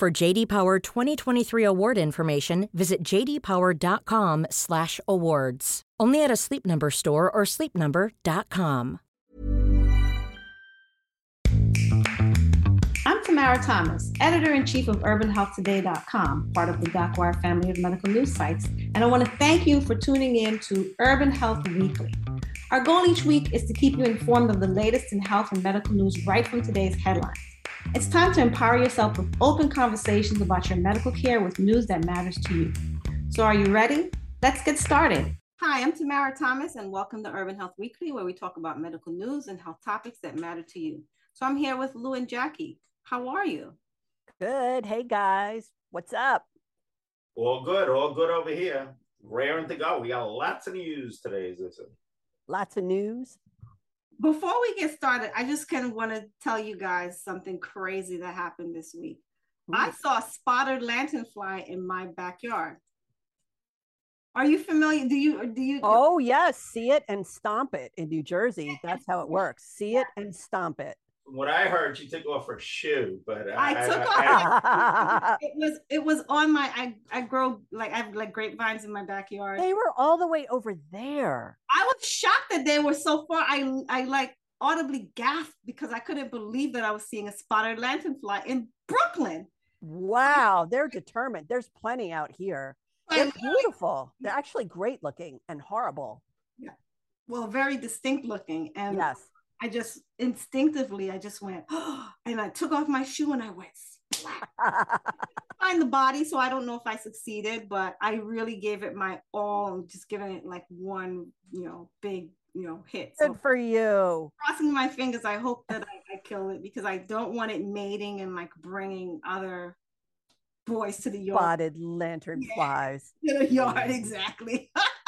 For JD Power 2023 award information, visit jdpower.com/awards. Only at a Sleep Number store or sleepnumber.com. I'm Tamara Thomas, editor in chief of UrbanHealthToday.com, part of the DocWire family of medical news sites, and I want to thank you for tuning in to Urban Health Weekly. Our goal each week is to keep you informed of the latest in health and medical news right from today's headlines. It's time to empower yourself with open conversations about your medical care with news that matters to you. So, are you ready? Let's get started. Hi, I'm Tamara Thomas, and welcome to Urban Health Weekly, where we talk about medical news and health topics that matter to you. So, I'm here with Lou and Jackie. How are you? Good. Hey guys, what's up? All good, all good over here. Raring to go. We got lots of news today, Listen. Lots of news. Before we get started, I just kind of want to tell you guys something crazy that happened this week. Ooh. I saw a spotted lanternfly in my backyard. Are you familiar? Do you do you Oh yes, see it and stomp it in New Jersey. That's how it works. See it and stomp it what I heard, she took off her shoe, but I, I took off. I, it was it was on my. I I grow like I have like grapevines in my backyard. They were all the way over there. I was shocked that they were so far. I I like audibly gasped because I couldn't believe that I was seeing a spotted lanternfly in Brooklyn. Wow, they're determined. There's plenty out here. They're beautiful. They're actually great looking and horrible. Yeah. Well, very distinct looking. And yes I just instinctively, I just went, oh, and I took off my shoe and I went find the body. So I don't know if I succeeded, but I really gave it my all, just giving it like one, you know, big, you know, hit. Good so for you. Crossing my fingers, I hope that I, I kill it because I don't want it mating and like bringing other boys to the yard. Spotted lantern yeah, flies. To the yard, mm. exactly.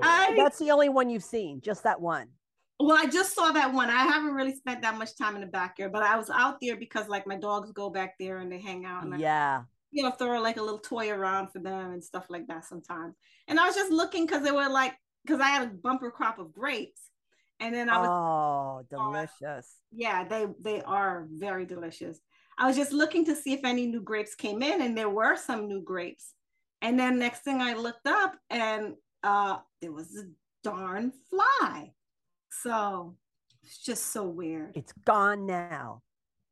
I, That's the only one you've seen, just that one. Well, I just saw that one. I haven't really spent that much time in the backyard, but I was out there because like my dogs go back there and they hang out. And yeah. I, you know, throw like a little toy around for them and stuff like that sometimes. And I was just looking because they were like, because I had a bumper crop of grapes. And then I was Oh, delicious. yeah, they they are very delicious. I was just looking to see if any new grapes came in, and there were some new grapes. And then next thing I looked up and uh there was a darn fly. So it's just so weird. It's gone now.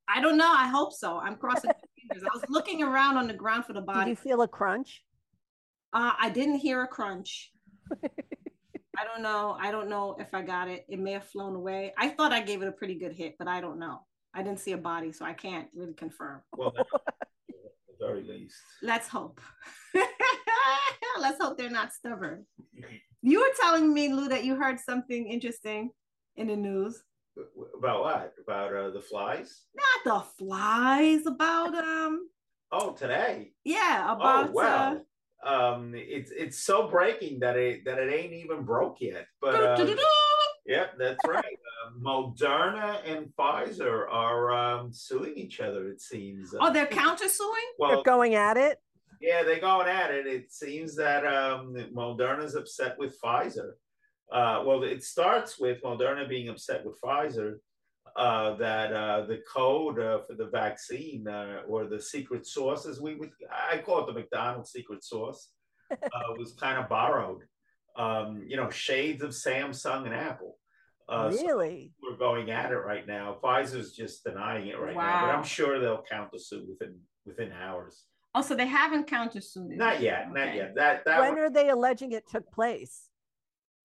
I don't know. I hope so. I'm crossing fingers. I was looking around on the ground for the body. Did you feel a crunch? Uh, I didn't hear a crunch. I don't know. I don't know if I got it. It may have flown away. I thought I gave it a pretty good hit, but I don't know. I didn't see a body, so I can't really confirm. Well, at the very least. Let's hope. Let's hope they're not stubborn. You were telling me, Lou, that you heard something interesting in the news. About what? About uh, the flies? Not the flies. About um. Oh, today. Yeah, oh, about. Oh, well. Uh, um, it's it's so breaking that it that it ain't even broke yet. But um, that's right. Uh, Moderna and Pfizer are um, suing each other. It seems. Oh, they're countersuing. Well, they're going at it. Yeah, they're going at it. It seems that um, Moderna's upset with Pfizer. Uh, well, it starts with Moderna being upset with Pfizer uh, that uh, the code uh, for the vaccine uh, or the secret sauce, as we would, I call it the McDonald's secret sauce, uh, was kind of borrowed. Um, you know, shades of Samsung and Apple. Really? So we're going at it right now. Pfizer's just denying it right wow. now, but I'm sure they'll count the suit within within hours. Oh, so they haven't countersued. Not yet, okay. not yet. That that when one... are they alleging it took place?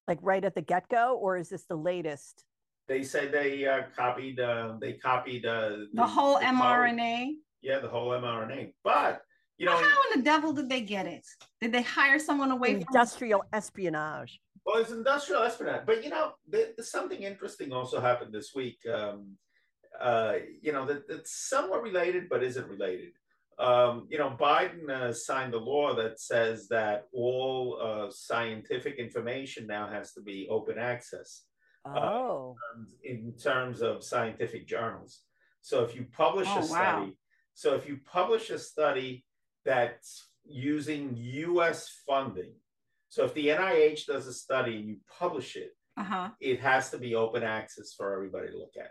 Like right at the get go, or is this the latest? They said they uh, copied. Uh, they copied uh, the, the whole the mRNA. Code. Yeah, the whole mRNA. But you know, well, how in the devil did they get it? Did they hire someone away industrial from industrial espionage? Well, it's industrial espionage. But you know, there's something interesting also happened this week. Um, uh, you know, that, that's somewhat related but isn't related. Um, you know, Biden uh, signed a law that says that all uh, scientific information now has to be open access. uh, Oh. in terms of scientific journals. So if you publish Oh, a wow. study, so if you publish a study that's using US funding, so if the NIH does a study and you publish it, Uh huh. it has to be open access for everybody to look at.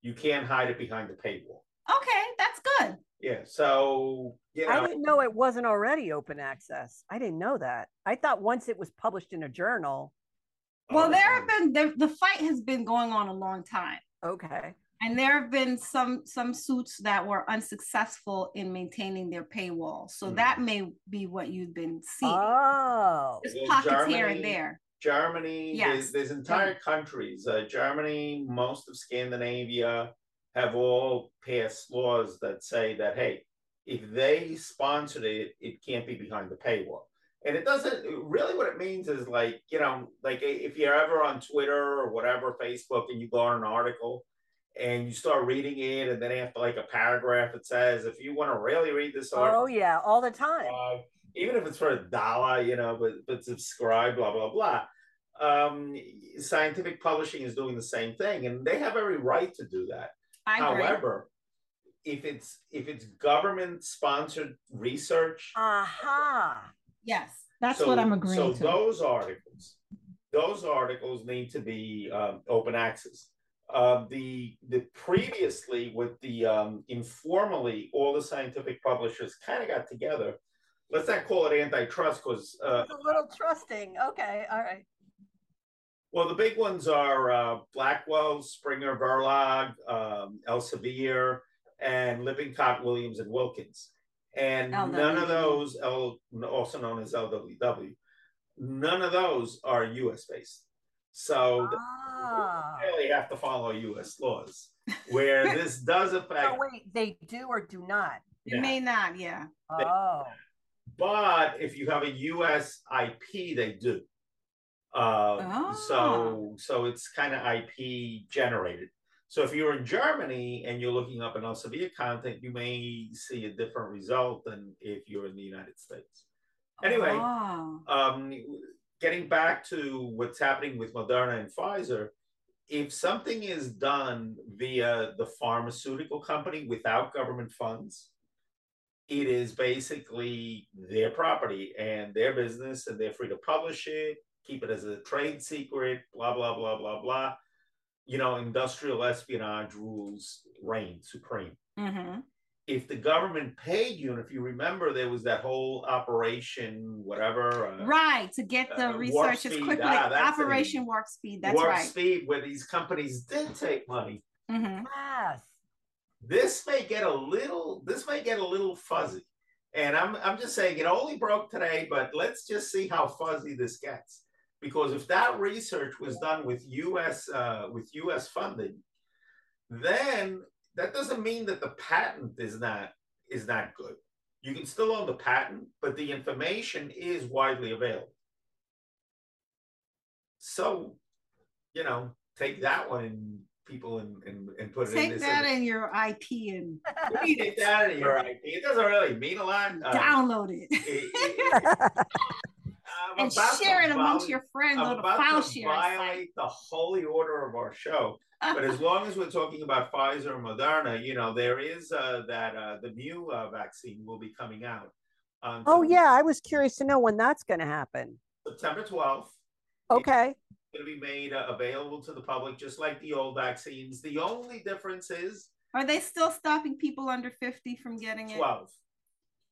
You can't hide it behind the paywall. Okay, that's good. Yeah. So, you know, I didn't know it wasn't already open access. I didn't know that. I thought once it was published in a journal. Well, um, there have been the, the fight has been going on a long time. Okay. And there have been some some suits that were unsuccessful in maintaining their paywall. So Hmm. that may be what you've been seeing. Oh. There's Well, pockets here Germany- and there. Germany, Yes. there's, there's entire countries. Uh, Germany, most of Scandinavia have all passed laws that say that, hey, if they sponsored it, it can't be behind the paywall. And it doesn't really what it means is like, you know, like if you're ever on Twitter or whatever, Facebook, and you go on an article and you start reading it, and then after like a paragraph, it says, if you want to really read this article, Oh yeah, all the time. uh, even if it's for a dollar, you know, but but subscribe, blah blah blah. Um, scientific publishing is doing the same thing, and they have every right to do that. I agree. However, if it's if it's government sponsored research, Aha. yes, that's so- what I'm agreeing So to. those articles, those articles need to be um, open access. Uh, the the previously with the um, informally, all the scientific publishers kind of got together. Let's not call it antitrust because uh, a little trusting. Okay. All right. well, the big ones are uh, Blackwell, Springer, Verlag, um, Elsevier, and Lippincott, Williams, and Wilkins. And none of those, L, also known as LWW, none of those are US based. So Ah. They have to follow US laws. Where this does affect, Oh wait, they do or do not. it may not, yeah. Oh. but if you have a US IP, they do. Uh, Ah. So so it's kind of IP generated. So if you're in Germany and you're looking up an Elsevier content, you may see a different result than if you're in the United States. Anyway, Oh. um, getting back to what's happening with Moderna and Pfizer, if something is done via the pharmaceutical company without government funds, it is basically their property and their business, and they're free to publish it, keep it as a trade secret, blah, blah, blah, blah, blah. You know, industrial espionage rules reign supreme hmm if the government paid you, and if you remember, there was that whole operation, whatever, uh, Right, to get the uh, warp research as speed, quickly. ah, that's it. Operation Warp Speed. That's warp right. speed, where these companies did take money. hmm Yes. This may get a little, this may get a little fuzzy, and I'm, I'm just saying it only broke today, but let's just see how fuzzy this gets. Because if that research was done with U.S. Uh, with U.S. funding, then that doesn't mean that the patent is not is not good. You can still own the patent, but the information is widely available. So, you know, take that one and people and, and, and put it in Take that in your IP and take that in your IP. It doesn't really mean a lot. Uh, download it it- it- and share it amongst viol- your friends on the about file share violate the holy order of our show. But as long as we're talking about Pfizer and Moderna, you know, there is uh, that uh, the new uh, vaccine will be coming out Oh yeah, I was curious to know when that's going to happen. September 12th. Okay. It's going to be made uh, available to the public, just like the old vaccines. The only difference is Are they still stopping people under 50 from getting it? 12.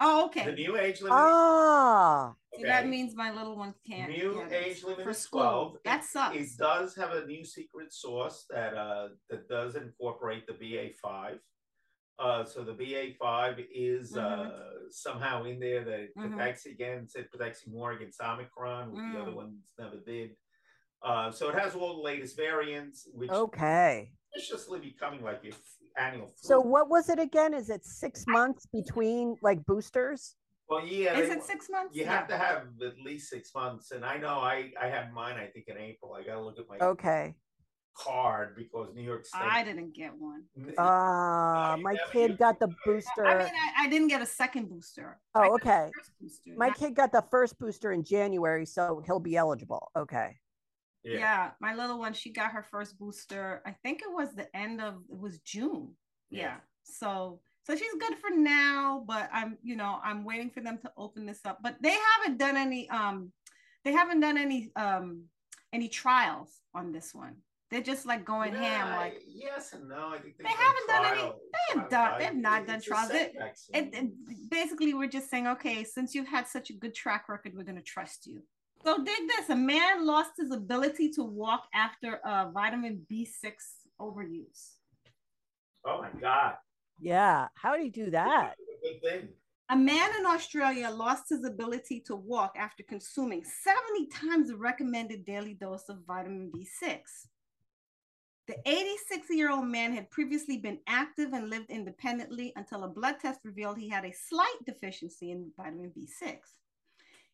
Oh, okay. The new age limit. Ah. So that means my little one can't. New age limit for is school. 12. That It- sucks. It does have a new secret source that uh, that does incorporate the BA5. Uh, so the BA5 is uh, Mhm. somehow in there that it Mhm. protects against it protects you more against Omicron, which the other Mm. ones never did. Uh, so it has all the latest variants, which Okay. viciously becoming like your annual flu. So what was it again? Is it six months between like boosters? Well, yeah, Is they- it six months? You Yeah. have to have at least six months, and I know I I have mine. I think in April. I got to look at my Okay. card because New York State. I didn't get one. Uh, my kid got the booster. I mean, I, I didn't get a second booster. Oh, okay. booster, My not- kid got the first booster in January, so he'll be eligible. Okay. yeah. my little one, she got her first booster. I think it was the end of it was June. Yeah. Yeah. So so she's good for now, but I'm you know I'm waiting for them to open this up. But they haven't done any um they haven't done any um any trials on this one. They're just like going ham like yes and no. I think They haven't done any- they have done- they have not done trials. It- it, it- basically we're just saying okay since you've had such a good track record we're going to trust you so dig this a man lost his ability to walk after a vitamin b6 overuse oh my god, Yeah. How do you do that? a man in australia lost his ability to walk after consuming 70 times the recommended daily dose of vitamin b6 the 86 year old man had previously been active and lived independently until a blood test revealed he had a slight deficiency in vitamin B6.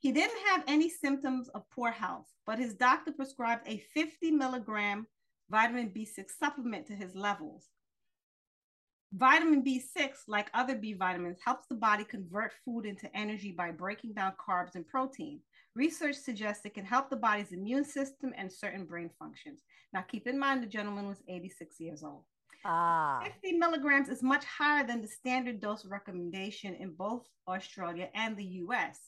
He didn't have any symptoms of poor health, but his doctor prescribed a 50 milligram vitamin B6 supplement to his levels. Vitamin B6, like other B vitamins, helps the body convert food into energy by breaking down carbs and protein. Research suggests it can help the body's immune system and certain brain functions. Now, keep in mind the gentleman was 86 years old. Ah. 50 milligrams is much higher than the standard dose recommendation in both Australia and the US,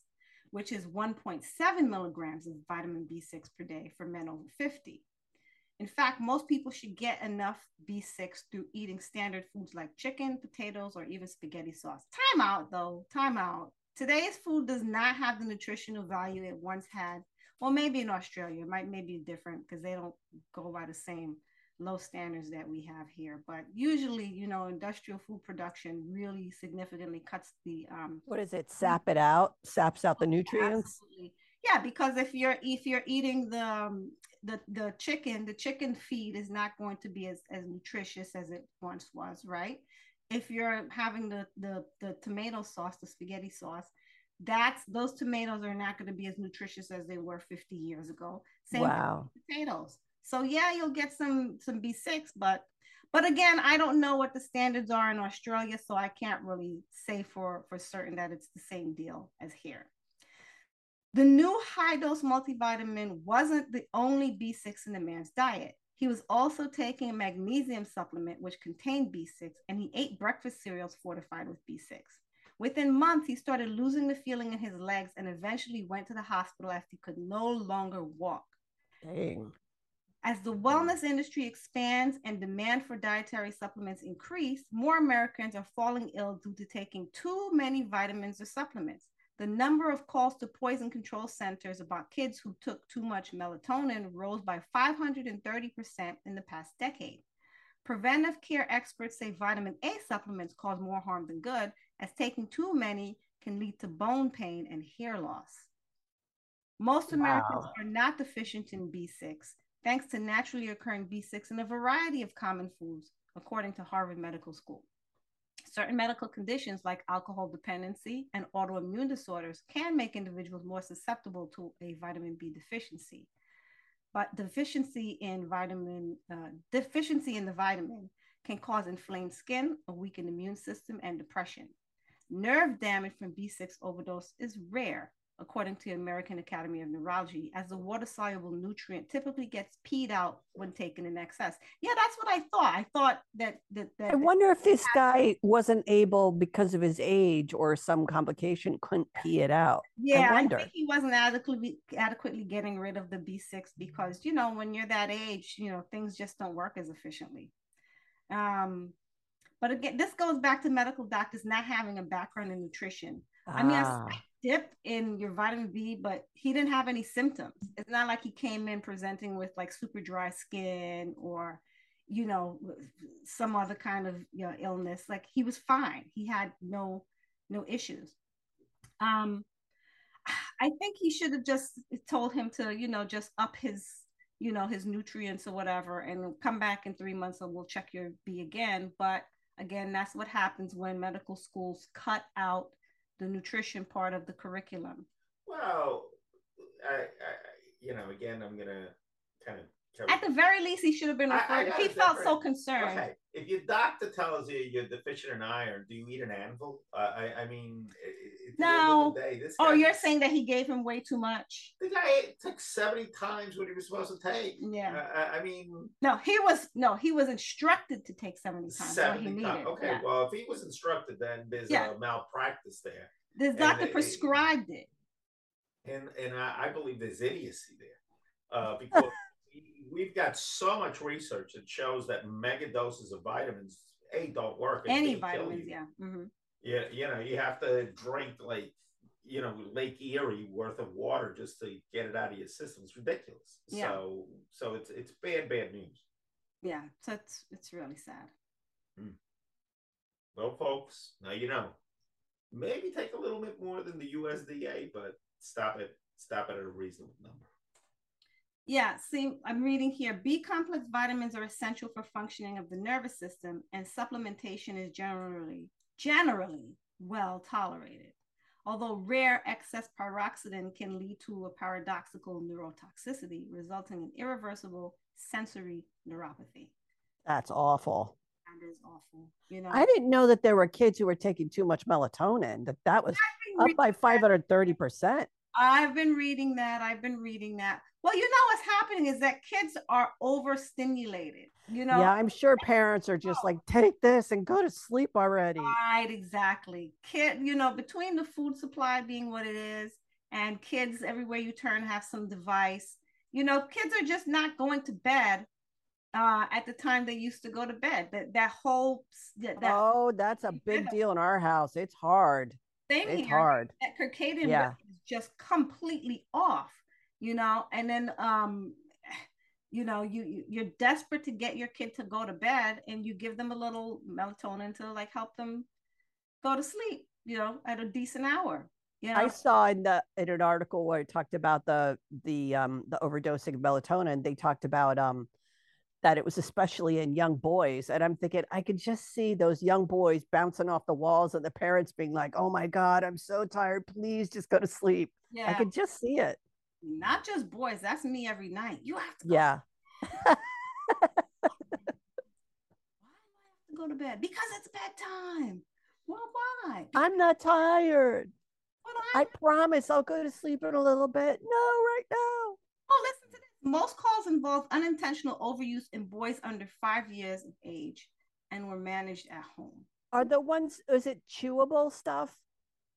which is 1.7 milligrams of vitamin B6 per day for men over 50. In fact, most people should get enough B6 through eating standard foods like chicken, potatoes, or even spaghetti sauce. Time out, though. Time out. Today's food does not have the nutritional value it once had. Well, maybe in Australia, it might maybe different because they don't go by the same low standards that we have here. But usually, you know, industrial food production really significantly cuts the um, What is it? Sap it out, saps out the nutrients. Absolutely. Yeah, because if you're if you're eating the um, the the chicken, the chicken feed is not going to be as, as nutritious as it once was, right? If you're having the the the tomato sauce, the spaghetti sauce, that's those tomatoes are not going to be as nutritious as they were 50 years ago. Same Wow. with potatoes. So yeah, you'll get some some B6, but but again, I don't know what the standards are in Australia, so I can't really say for for certain that it's the same deal as here. The new high dose multivitamin wasn't the only B6 in the man's diet. He was also taking a magnesium supplement, which contained B6, and he ate breakfast cereals fortified with B6. Within months, he started losing the feeling in his legs and eventually went to the hospital after he could no longer walk. Dang. As the wellness industry expands and demand for dietary supplements increase, more Americans are falling ill due to taking too many vitamins or supplements. The number of calls to poison control centers about kids who took too much melatonin rose by 530% in the past decade. Preventive care experts say vitamin A supplements cause more harm than good, as taking too many can lead to bone pain and hair loss. Most Americans Wow. are not deficient in B6, thanks to naturally occurring B6 in a variety of common foods, according to Harvard Medical School. Certain medical conditions like alcohol dependency and autoimmune disorders can make individuals more susceptible to a vitamin B deficiency. But deficiency in vitamin, uh, deficiency in the vitamin can cause inflamed skin, a weakened immune system, and depression. Nerve damage from B6 overdose is rare, according to the American Academy of Neurology, as the water soluble nutrient typically gets peed out when taken in excess. Yeah, that's what I thought. I thought that that, that I wonder if this guy wasn't able because of his age or some complication couldn't pee it out. yeah, I, wonder. think he wasn't adequately adequately getting rid of the B6 because you know when you're that age, you know things just don't work as efficiently. Um, but again, this goes back to medical doctors not having a background in nutrition. I mean, I Ah, dip in your vitamin B, but he didn't have any symptoms. It's not like he came in presenting with like super dry skin or, you know, some other kind of you know, illness. Like he was fine. He had no no issues. Um, I think he should have just told him to, you know, just up his, you know, his nutrients or whatever, and come back in three months and we'll check your B again. But again, that's what happens when medical schools cut out the nutrition part of the curriculum. Well, I, I, you know, again, I'm gonna kind of At the very least, he should have been referred. I, I he felt so concerned. Okay, if your doctor tells you you're deficient in iron, do you eat an anvil? Uh, I, I mean, no. Day, oh, you're saying that he gave him way too much. The guy took seventy times what he was supposed to take. Yeah. Uh, I mean, no, he was no, he was instructed to take seventy times. 70 times. Okay, yeah. well, if he was instructed, then there's yeah. a malpractice there. The doctor and, prescribed it. And and I, I believe there's idiocy there, uh, because we've got so much research that shows that mega doses of vitamins a don't work. Any vitamins, yeah. Mm-hmm. Yeah, you know, you have to drink like you know Lake Erie worth of water just to get it out of your system. It's ridiculous. Yeah. So so it's it's bad bad news. Yeah, so it's it's really sad. Hmm. Well, folks, now you know. Maybe take a little bit more than the USDA, but stop it. Stop it at a reasonable number. Yeah, see, I'm reading here. B complex vitamins are essential for functioning of the nervous system, and supplementation is generally generally well tolerated. Although rare excess pyridoxine can lead to a paradoxical neurotoxicity, resulting in irreversible sensory neuropathy. That's awful. That is awful. You know, I didn't know that there were kids who were taking too much melatonin. That that was up by five hundred thirty percent. I've been reading that. I've been reading that. Well, you know what's happening is that kids are overstimulated. You know. Yeah, I'm sure parents are just like, take this and go to sleep already. Right, exactly. Kid, you know, between the food supply being what it is, and kids everywhere you turn have some device. You know, kids are just not going to bed uh, at the time they used to go to bed. That that whole that, oh, that's a big deal in our house. It's hard. Same it's here. hard. That circadian yeah. Just completely off you know and then um you know you you're desperate to get your kid to go to bed and you give them a little melatonin to like help them go to sleep you know at a decent hour you know? I saw in the in an article where it talked about the the um the overdosing of melatonin. They talked about um that it was especially in young boys, and I'm thinking I could just see those young boys bouncing off the walls, and the parents being like, "Oh my god, I'm so tired. Please just go to sleep." Yeah, I could just see it not just boys. That's me every night. You have to. Go. Yeah. Why do I have to go to bed? Because it's bedtime. Well, why? I'm not tired. I, I promise I'll go to sleep in a little bit. No, right now. Oh, this. Most calls involve unintentional overuse in boys under five years of age and were managed at home. Are the ones, is it chewable stuff?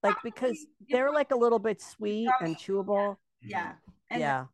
Like, because they're like a little bit sweet and chewable. Yeah. And yeah.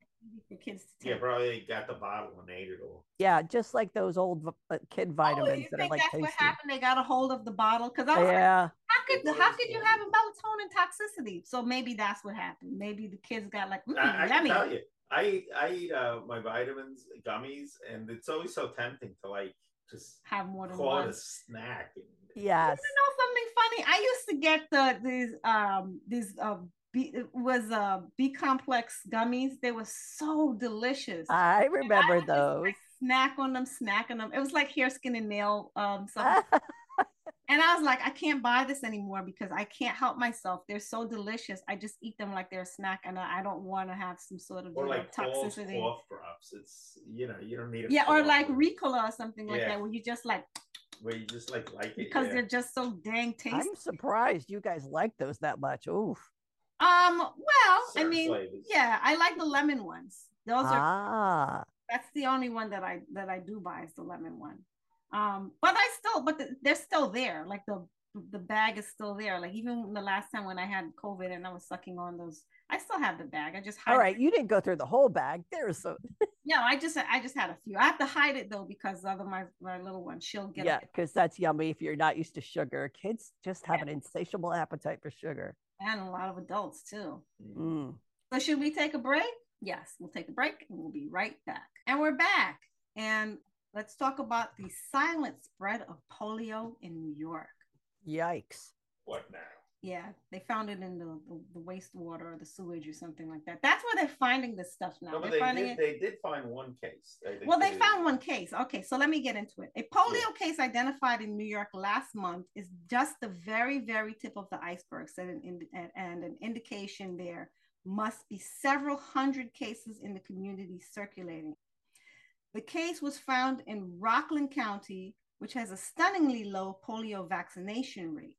For kids to take. Yeah, probably got the bottle and ate it all. Yeah, just like those old uh, kid vitamins oh, that are like that's tasty. what happened. They got a hold of the bottle because I was yeah. like, how could how could you have a melatonin toxicity? So maybe that's what happened. Maybe the kids got like, mm, I, I can tell you, I eat I eat uh, my vitamins gummies, and it's always so tempting to like just have more than call one. it a snack. And, yes. You know something funny? I used to get the these um these uh, B, it was uh B complex gummies. They were so delicious. I remember I those. like, snack on them, snack on them. It was like hair, skin, and nail um something. And I was like, I can't buy this anymore because I can't help myself. They're so delicious. I just eat them like they're a snack, and I don't want to have some sort of or like toxicity. Cough drops. It's you know you don't need it. Yeah, or like Ricola or something like that, where you just like where you just like like it because yeah. they're just so dang tasty. I'm surprised you guys like those that much. Oof. Um, well, Certain I mean, flavors. yeah, I like the lemon ones. Those are ah. that's the only one that I that I do buy is the lemon one. Um, but I still, but the, they're still there. Like the the bag is still there. Like even the last time when I had COVID and I was sucking on those, I still have the bag. I just hide all right. It. You didn't go through the whole bag. There's so no. I just I just had a few. I have to hide it though because otherwise my little one she'll get yeah because that's yummy if you're not used to sugar. Kids just have yeah. an insatiable appetite for sugar and a lot of adults too. Mm. So, should we take a break? Yes, we'll take a break and we'll be right back. And we're back. And let's talk about the silent spread of polio in New York. Yikes. What now? Yeah, they found it in the, the, the, wastewater or the sewage or something like that. That's where they're finding this stuff now. No, they, did, they did find one case. They, well, they, found one case. Okay, so let me get into it. A polio yeah. case identified in New York last month is just the very, very tip of the iceberg, said an, and an indication there must be several hundred cases in the community circulating. The case was found in Rockland County, which has a stunningly low polio vaccination rate.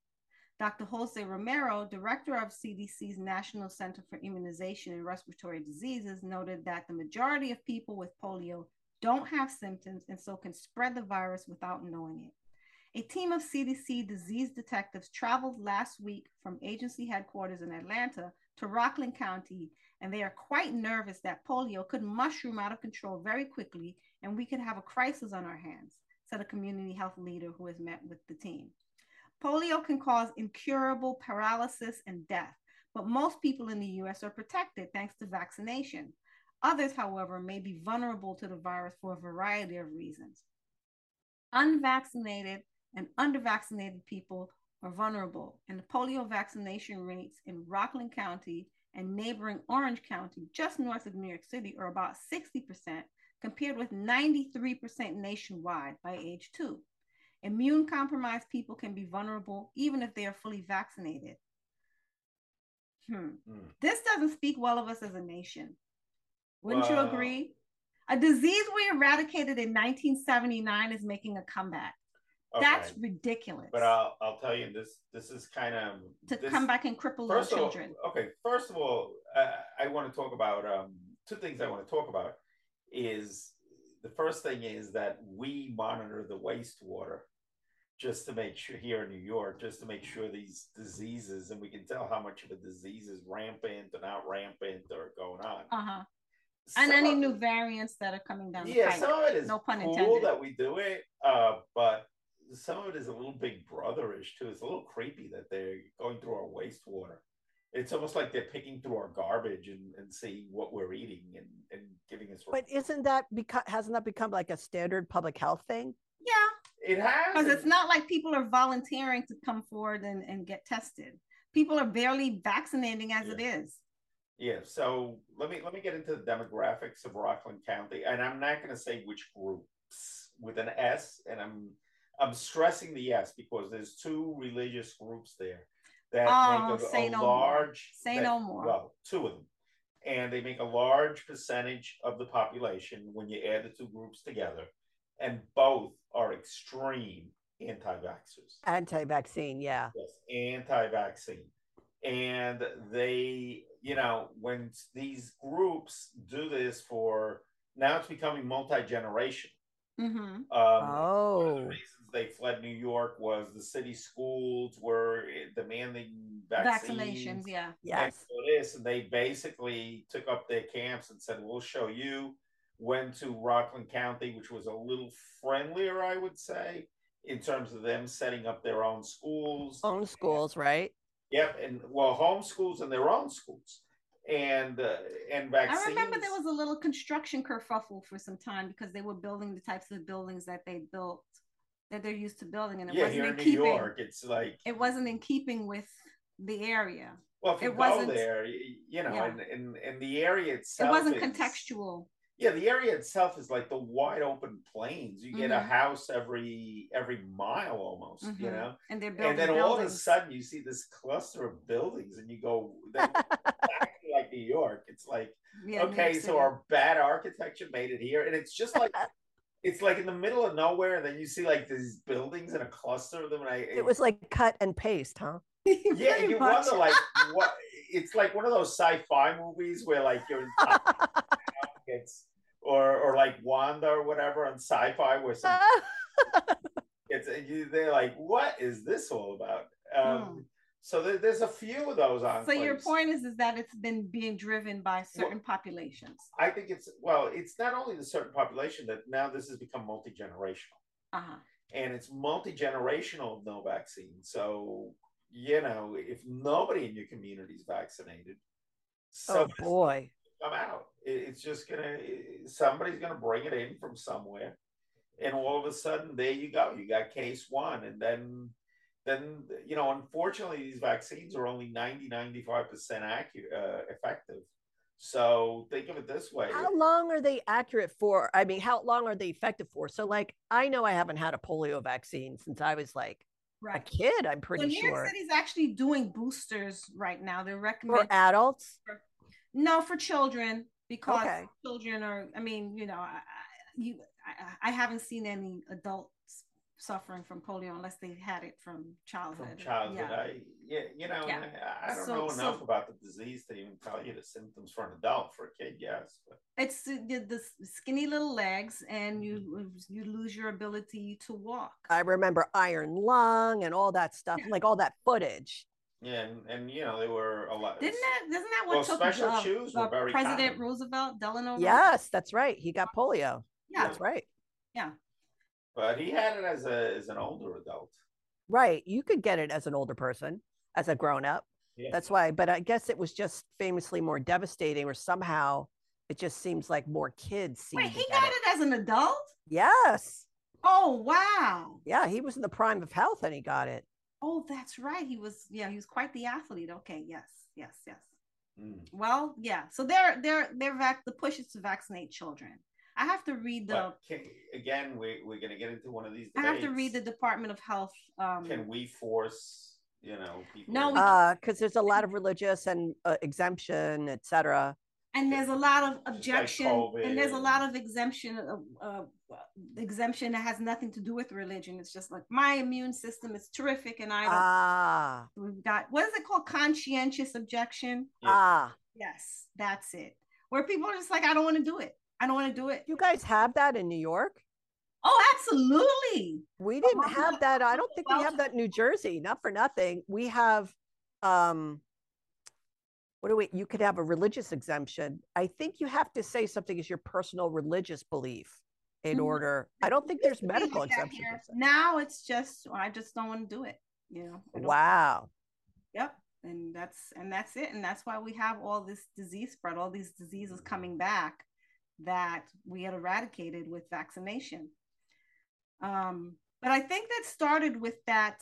Dr. Jose Romero, director of CDC's National Center for Immunization and Respiratory Diseases, noted that the majority of people with polio don't have symptoms and so can spread the virus without knowing it. A team of CDC disease detectives traveled last week from agency headquarters in Atlanta to Rockland County, and they are quite nervous that polio could mushroom out of control very quickly and we could have a crisis on our hands, said a community health leader who has met with the team. Polio can cause incurable paralysis and death, but most people in the US are protected thanks to vaccination. Others, however, may be vulnerable to the virus for a variety of reasons. Unvaccinated and undervaccinated people are vulnerable, and the polio vaccination rates in Rockland County and neighboring Orange County, just north of New York City, are about 60%, compared with 93% nationwide by age two. Immune compromised people can be vulnerable even if they are fully vaccinated. Hmm. Mm. This doesn't speak well of us as a nation. Wouldn't you agree? A disease we eradicated in 1979 is making a comeback. Okay. That's ridiculous. But I'll I'll tell you this this is kind of to this, come back and cripple little children. All, okay, first of all, uh, I want to talk about um, two things. I want to talk about is the first thing is that we monitor the wastewater just to make sure here in New York, just to make sure these diseases, and we can tell how much of a disease is rampant or not rampant or going on. Uh huh. And any new variants that are coming down. Yeah, some of it is no pun cool intended. that we do it, uh, but some of it is a little big brotherish too. It's a little creepy that they're going through our wastewater. It's almost like they're picking through our garbage and, and seeing what we're eating and, and giving us. But isn't that because hasn't that become like a standard public health thing? Yeah, it has. Because it's not like people are volunteering to come forward and, and get tested. People are barely vaccinating as yeah. it is. Yeah. So let me let me get into the demographics of Rockland County, and I'm not going to say which groups with an S, and I'm I'm stressing the yes because there's two religious groups there that oh, make a, a no large more. say that, no more. Well, two of them, and they make a large percentage of the population when you add the two groups together, and both are extreme anti-vaxxers. Anti-vaccine, yeah. Yes, anti-vaccine, and they, you know, when these groups do this for now, it's becoming multi-generational. Mm-hmm. Um, oh, they fled New York was the city schools were demanding vaccinations. Yeah. Yes. And this, and they basically took up their camps and said, "We'll show you." Went to Rockland County, which was a little friendlier, I would say, in terms of them setting up their own schools. Own schools, right? Yep, and well, home schools and their own schools and uh, and vaccines. I remember there was a little construction kerfuffle for some time because they were building the types of buildings that they built that they're used to building, and it yeah, wasn't here in, in New keeping. York, it's like it wasn't in keeping with the area. Well, if you it go wasn't, there, you know, yeah. and, and and the area itself, it wasn't contextual. Yeah, the area itself is like the wide open plains. You get mm-hmm. a house every every mile almost, mm-hmm. you know. And they're building And then buildings. all of a sudden you see this cluster of buildings and you go exactly like New York. It's like yeah, okay, so our bad architecture made it here. And it's just like it's like in the middle of nowhere, and then you see like these buildings and a cluster of them. And I it, it was like cut and paste, huh? yeah, you much. wonder like what it's like one of those sci-fi movies where like you're in it's or or like Wanda or whatever on sci-fi where some it's you, they're like, what is this all about? Um, hmm. So there, there's a few of those on. So your point is is that it's been being driven by certain well, populations. I think it's well, it's not only the certain population that now this has become multi generational, uh-huh. and it's multi generational no vaccine. So you know, if nobody in your community is vaccinated, so oh boy, come out. It's just gonna somebody's gonna bring it in from somewhere, and all of a sudden, there you go. You got case one, and then then you know, unfortunately, these vaccines are only 90 95 percent accurate, uh, effective. So think of it this way: How long are they accurate for? I mean, how long are they effective for? So, like, I know I haven't had a polio vaccine since I was like right. a kid. I'm pretty so New sure. New York City's actually doing boosters right now. They're recommending for adults. For, no, for children because okay. children are. I mean, you know, I, you I, I haven't seen any adults suffering from polio unless they had it from childhood. From childhood, Yeah. I, yeah, you know, Yeah. I, I don't So- know so- enough about the disease to even tell you the symptoms for an adult. For a kid, yes, but It's the, the the skinny little legs, and you you lose your ability to walk. I remember Iron Lung and all that stuff, like all that footage. yeah, and, and you know, they were a lot. Didn't that? Isn't that what Well, took special uh, shoes were uh, very President common. Roosevelt, Delano? Roosevelt? Yes, that's right. He got polio. Yeah. That's right. But he had it as a as an older adult. Right. You could get it as an older person, as a grown up. Yeah. That's why, but I guess it was just famously more devastating, or somehow it just seems like more kids seem Wait, he got it. it as an adult? Yes. Oh wow! Yeah, he was in the prime of health and he got it. Oh, that's right. He was. Yeah, he was quite the athlete. Okay. Yes. Yes. Yes. Mm. Well, yeah. So they're they're they're vac- the push is to vaccinate children. I have to read the. Can, again, we we're gonna get into one of these. I have to read the Department of Health. Um, Can we force you know people? No, we- Uh, because there's a lot of religious and uh, exemption, et cetera. and there's a lot of Just like objection, and there's a lot of exemption. Of, uh, exemption that has nothing to do with religion. It's just like my immune system is terrific, and I don't. Ah, we've got what is it called? Conscientious objection. Yeah. ah. Yes, that's it. Where people are just like, I don't want to do it. I don't want to do it. You guys have that in New York? Oh, absolutely. We didn't Mom, have that. I don't think we have that in New Jersey. Not for nothing. We have um what do we you could have a religious exemption. I think you have to say something is your personal religious belief in Mhm. order. I don't think there's Used to be medical like that exemptions. here. per se. Now it's just I just don't want to do it. You know. Wow. Yep. And that's and that's it. And that's why we have all this disease spread, all these diseases coming back that we had eradicated with vaccination. Um, but I think that started with that.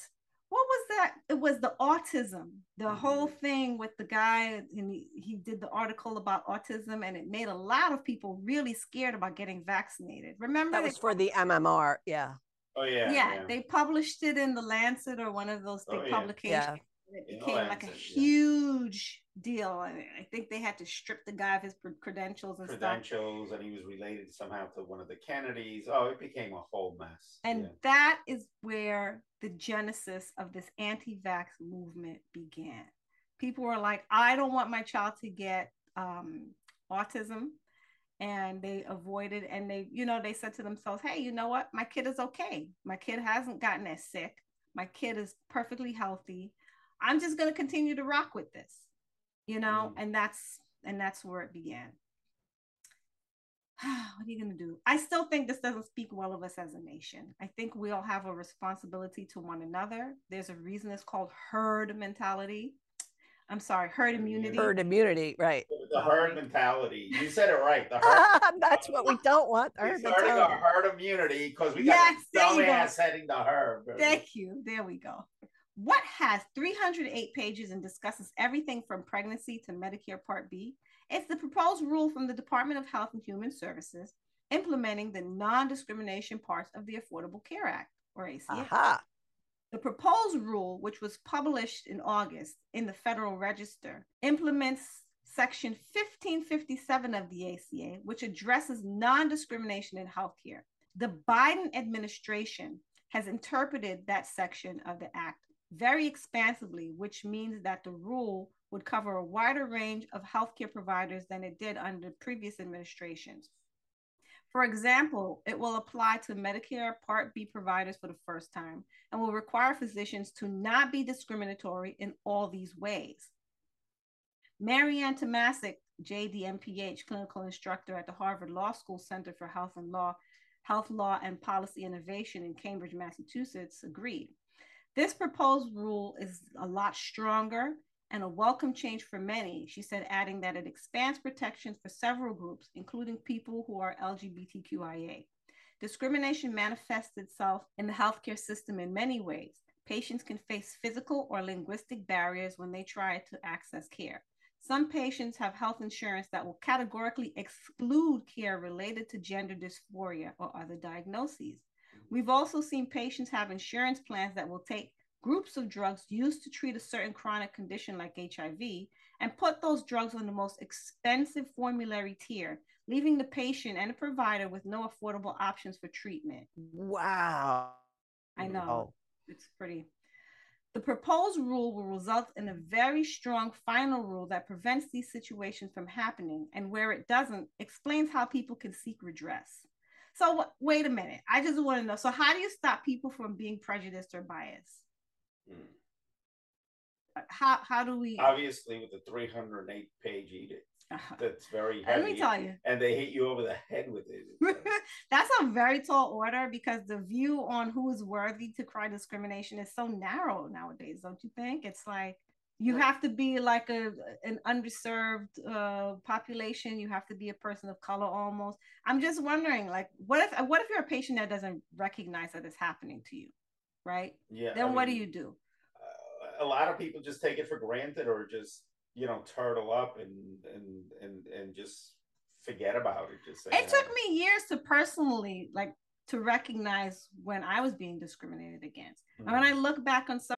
What was that? It was the autism, the whole thing with the guy, and he, he did the article about autism, and it made a lot of people really scared about getting vaccinated. Remember That they was for the MMR. Yeah. Oh yeah. yeah, they published it in the Lancet or one of those big Oh, yeah. publications. Yeah. It became like a Lancet, yeah. huge deal. And I think they had to strip the guy of his credentials and stuff. credentials, and he was related somehow to one of the Kennedys. Oh, it became a whole mess. And yeah. that is where the genesis of this anti vax movement began. People were like, I don't want my child to get um, autism. And they avoided, and they, you know, they said to themselves, hey, you know what? My kid is okay. My kid hasn't gotten as sick. My kid is perfectly healthy. I'm just going to continue to rock with this, you know, Mhm. and that's, and that's where it began. what are you going to do? I still think this doesn't speak well of us as a nation. I think we all have a responsibility to one another. There's a reason it's called herd mentality. I'm sorry, herd immunity. Herd immunity, right. the herd mentality. You said it right. The herd. That's what we don't want. the We're herd starting mentality. our herd immunity because we got a you dumbass heading the herd. Thank you. There we go. What has 308 pages and discusses everything from pregnancy to Medicare Part B? It's the proposed rule from the Department of Health and Human Services implementing the non discrimination parts of the Affordable Care Act, or ACA. Aha. The proposed rule, which was published in August in the Federal Register, implements Section 1557 of the ACA, which addresses non discrimination in healthcare. The Biden administration has interpreted that section of the Act very expansively, which means that the rule would cover a wider range of healthcare providers than it did under previous administrations. For example, it will apply to Medicare Part B providers for the first time and will require physicians to not be discriminatory in all these ways. Maryanne Tomazic, JDMPH, clinical instructor at the Harvard Law School Center for Health and Law, Health Law and Policy Innovation in Cambridge, Massachusetts, agreed. This proposed rule is a lot stronger and a welcome change for many, she said, adding that it expands protections for several groups, including people who are LGBTQIA. Discrimination manifests itself in the healthcare system in many ways. Patients can face physical or linguistic barriers when they try to access care. Some patients have health insurance that will categorically exclude care related to gender dysphoria or other diagnoses. We've also seen patients have insurance plans that will take groups of drugs used to treat a certain chronic condition like HIV and put those drugs on the most expensive formulary tier, leaving the patient and the provider with no affordable options for treatment. Wow. I know. It's pretty. The proposed rule will result in a very strong final rule that prevents these situations from happening, and where it doesn't, explains how people can seek redress. So, wait a minute. I just want to know. So, how do you stop people from being prejudiced or biased? Hmm. How how do we? Obviously, with the 308 page edict, uh-huh. that's very heavy. Let me tell you. And they hit you over the head with it. that's a very tall order because the view on who is worthy to cry discrimination is so narrow nowadays, don't you think? It's like you have to be like a an underserved uh, population. You have to be a person of color almost. I'm just wondering like what if what if you're a patient that doesn't recognize that it's happening to you right? Yeah then I what mean, do you do? uh, a lot of people just take it for granted or just you know turtle up and and and and just forget about it just say, it took me years to personally like to recognize when i was being discriminated against. Mm-hmm. and when mm-hmm. i look back on some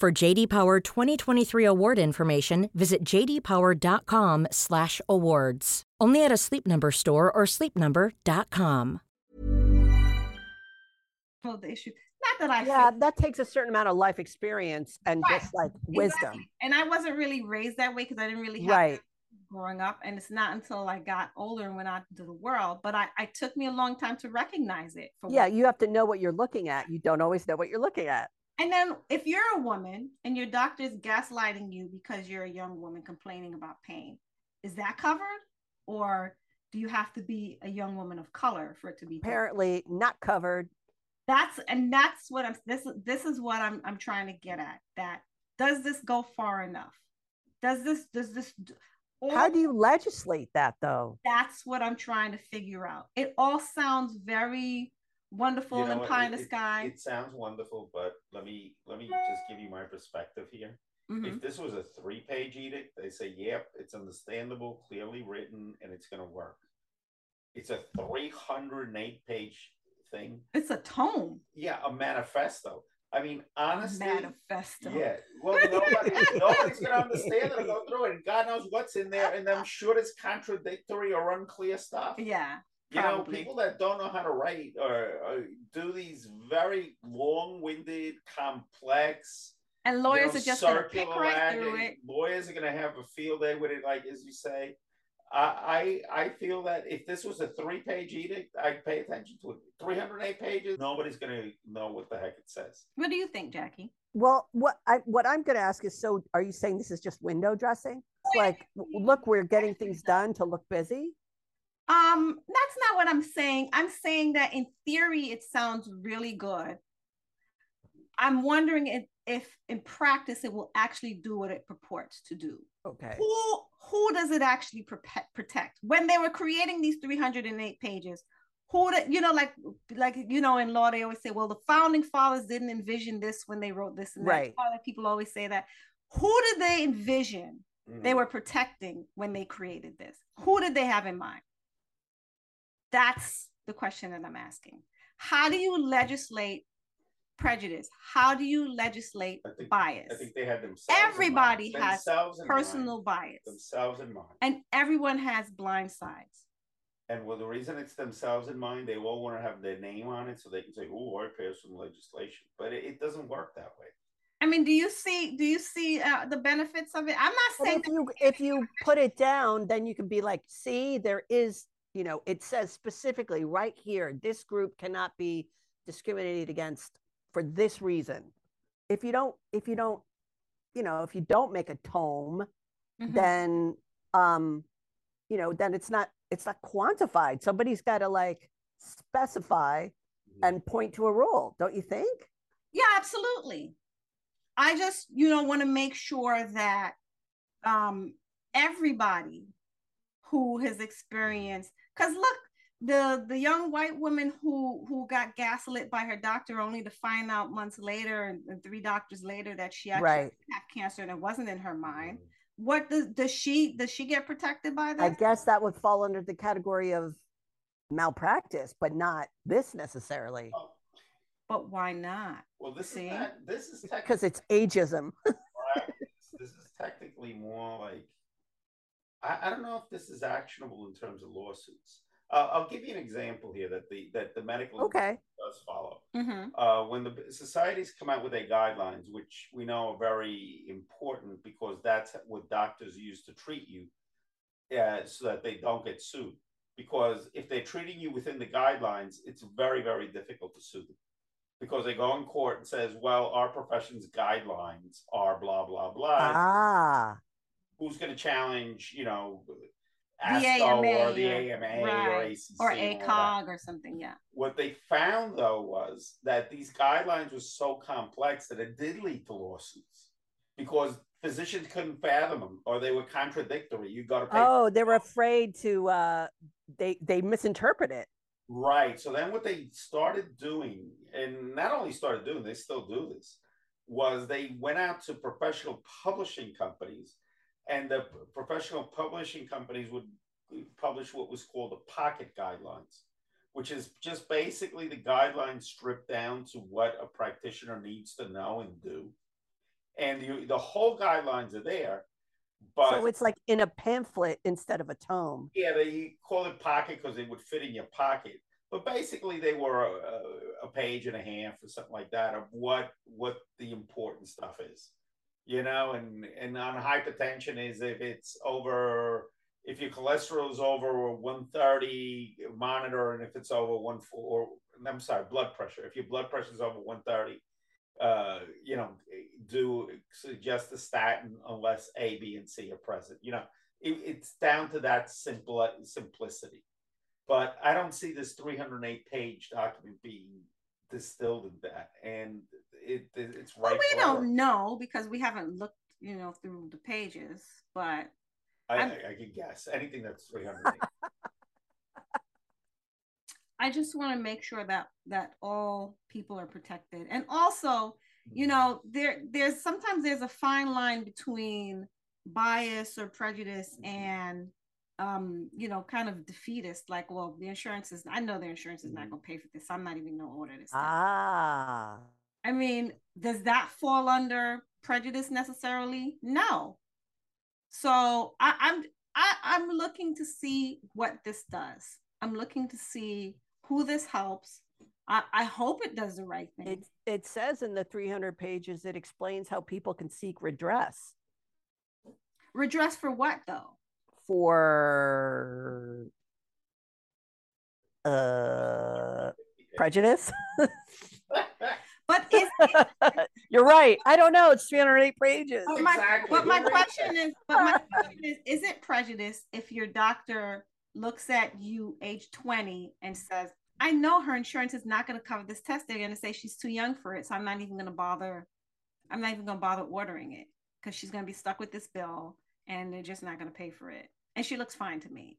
For JD Power 2023 award information, visit jdpower.com/awards. Only at a Sleep Number store or sleepnumber.com Well, the issue. Not that I yeah, feel- that takes a certain amount of life experience and right. just like wisdom. Exactly. And I wasn't really raised that way because I didn't really have right. growing up. And it's not until I got older and went out into the world. But I, I took me a long time to recognize it. yeah, what- you have to know what you're looking at. You don't always know what you're looking at. And then if you're a woman and your doctor is gaslighting you because you're a young woman complaining about pain, is that covered? Or do you have to be a young woman of color for it to be apparently covered? not covered that's and that's what i'm this this is what i'm i'm trying to get at that does this go far enough does this does this or, how do you legislate that though that's what i'm trying to figure out it all sounds very wonderful you know, and pie in the sky it, sounds wonderful but let me let me just give you my perspective here mm-hmm. if this was a three page edict they say yep it's understandable clearly written and it's going to work it's a 308 page thing. It's a tome. Yeah, a manifesto. I mean, honestly, manifesto. Yeah. Well, nobody, nobody's gonna understand it or go through it, God knows what's in there, and I'm sure it's contradictory or unclear stuff. Yeah. You know, people that don't know how to write or, or do these very long-winded, complex, and lawyers you know, are just going to pick right through it. Lawyers are going to have a field day with it, like as you say. I I feel that if this was a three page edict, I'd pay attention to it. 308 pages, nobody's going to know what the heck it says. What do you think, Jackie? Well, what I what I'm going to ask is, so are you saying this is just window dressing? like, look, we're getting things done to look busy. Um, that's not what I'm saying. I'm saying that in theory, it sounds really good. I'm wondering if, if in practice it will actually do what it purports to do. Okay. Who who does it actually protect? When they were creating these 308 pages, who did, you know, like like you know, in law they always say, well, the founding fathers didn't envision this when they wrote this and that. Right. People always say that. Who did they envision mm-hmm. they were protecting when they created this? Who did they have in mind? That's the question that I'm asking. How do you legislate prejudice? How do you legislate I think, bias? I think they have themselves. Everybody has personal mind. bias. Themselves in mind. And everyone has blind sides. And well, the reason it's themselves in mind, they all want to have their name on it so they can say, "Oh, I pass some legislation," but it, it, doesn't work that way. I mean, do you see? Do you see uh, the benefits of it? I'm not saying if you if you put it down, then you can be like, "See, there is." You know, it says specifically right here, this group cannot be discriminated against for this reason. If you don't, if you don't, you know, if you don't make a tome, mm-hmm. then um, you know, then it's not it's not quantified. Somebody's got to like specify mm-hmm. and point to a rule, don't you think? Yeah, absolutely. I just, you know, want to make sure that um, everybody who has experienced, because look, the the young white woman who who got gaslit by her doctor only to find out months later and, and three doctors later that she actually right. had cancer and it wasn't in her mind. What does does she does she get protected by that? I guess that would fall under the category of malpractice, but not this necessarily. Oh. But why not? Well, this See? is not, this is because it's ageism. this is technically more like I, I don't know if this is actionable in terms of lawsuits. Uh, I'll give you an example here that the that the medical okay. does follow. Mm-hmm. Uh, when the societies come out with their guidelines, which we know are very important because that's what doctors use to treat you, uh, so that they don't get sued. Because if they're treating you within the guidelines, it's very very difficult to sue them because they go in court and says, "Well, our profession's guidelines are blah blah blah." Ah. Who's going to challenge? You know ASCO the AMA or the AMA right. or ACC or ACOG or something. Yeah. What they found though was that these guidelines were so complex that it did lead to lawsuits because physicians couldn't fathom them or they were contradictory. You got to. Oh, they were afraid to. uh They they misinterpret it. Right. So then what they started doing, and not only started doing, they still do this, was they went out to professional publishing companies and the professional publishing companies would publish what was called the pocket guidelines, which is just basically the guidelines stripped down to what a practitioner needs to know and do. And the, the whole guidelines are there. But so it's like in a pamphlet instead of a tome. Yeah, they call it pocket because it would fit in your pocket. But basically, they were a, a page and a half or something like that of what what the important stuff is you know, and and on hypertension is if it's over if your cholesterol is over 130, monitor, and if it's over one four, I'm sorry, blood pressure. If your blood pressure is over 130, uh, you know, do suggest a statin unless A, B, and C are present. You know, it, it's down to that simple simplicity. But I don't see this 308 page document being distilled in that, and it, it it's right. Well, we don't know because we haven't looked, you know, through the pages, but I, I, I can guess anything that's 300. I just want to make sure that that all people are protected, and also, you mm-hmm. know, there there's sometimes there's a fine line between bias or prejudice and um, you know, kind of defeatist, like, well, the insurance is, I know the insurance is not mm-hmm. going to pay for this. I'm not even going to order this. Ah. I mean, does that fall under prejudice necessarily? No. So I, I'm, I, I'm looking to see what this does. I'm looking to see who this helps. I, I hope it does the right thing. It, it says in the 300 pages, it explains how people can seek redress. Redress for what, though? For uh prejudice. but is you're right. I don't know. It's 308 pages. But my, exactly. but my question is, but my question is, is it prejudice if your doctor looks at you age 20 and says, I know her insurance is not going to cover this test. They're going to say she's too young for it. So I'm not even going to bother. I'm not even going to bother ordering it because she's going to be stuck with this bill and they're just not going to pay for it and she looks fine to me.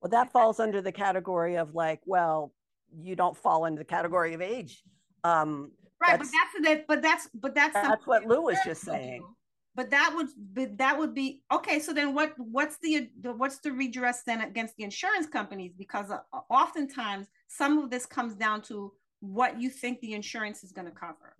Well, that falls under the category of like, well, you don't fall into the category of age. Um, right, that's, but that's that. But that's but that's that's what Lou was just saying. But that would but that would be okay. So then, what what's the, the what's the redress then against the insurance companies? Because uh, oftentimes some of this comes down to what you think the insurance is going to cover.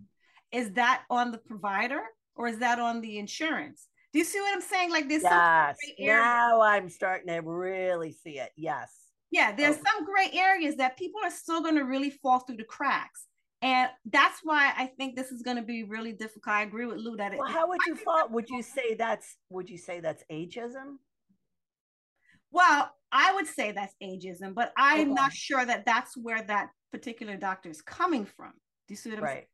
Is that on the provider or is that on the insurance? Do you see what I'm saying? Like this. Yes. Now I'm starting to really see it. Yes. Yeah, there's okay. some gray areas that people are still going to really fall through the cracks. And that's why I think this is going to be really difficult. I agree with Lou that. Well, it, how would you fall? Would you say that's? Would you say that's ageism? Well, I would say that's ageism, but I'm okay. not sure that that's where that particular doctor is coming from. Do you see what I'm right.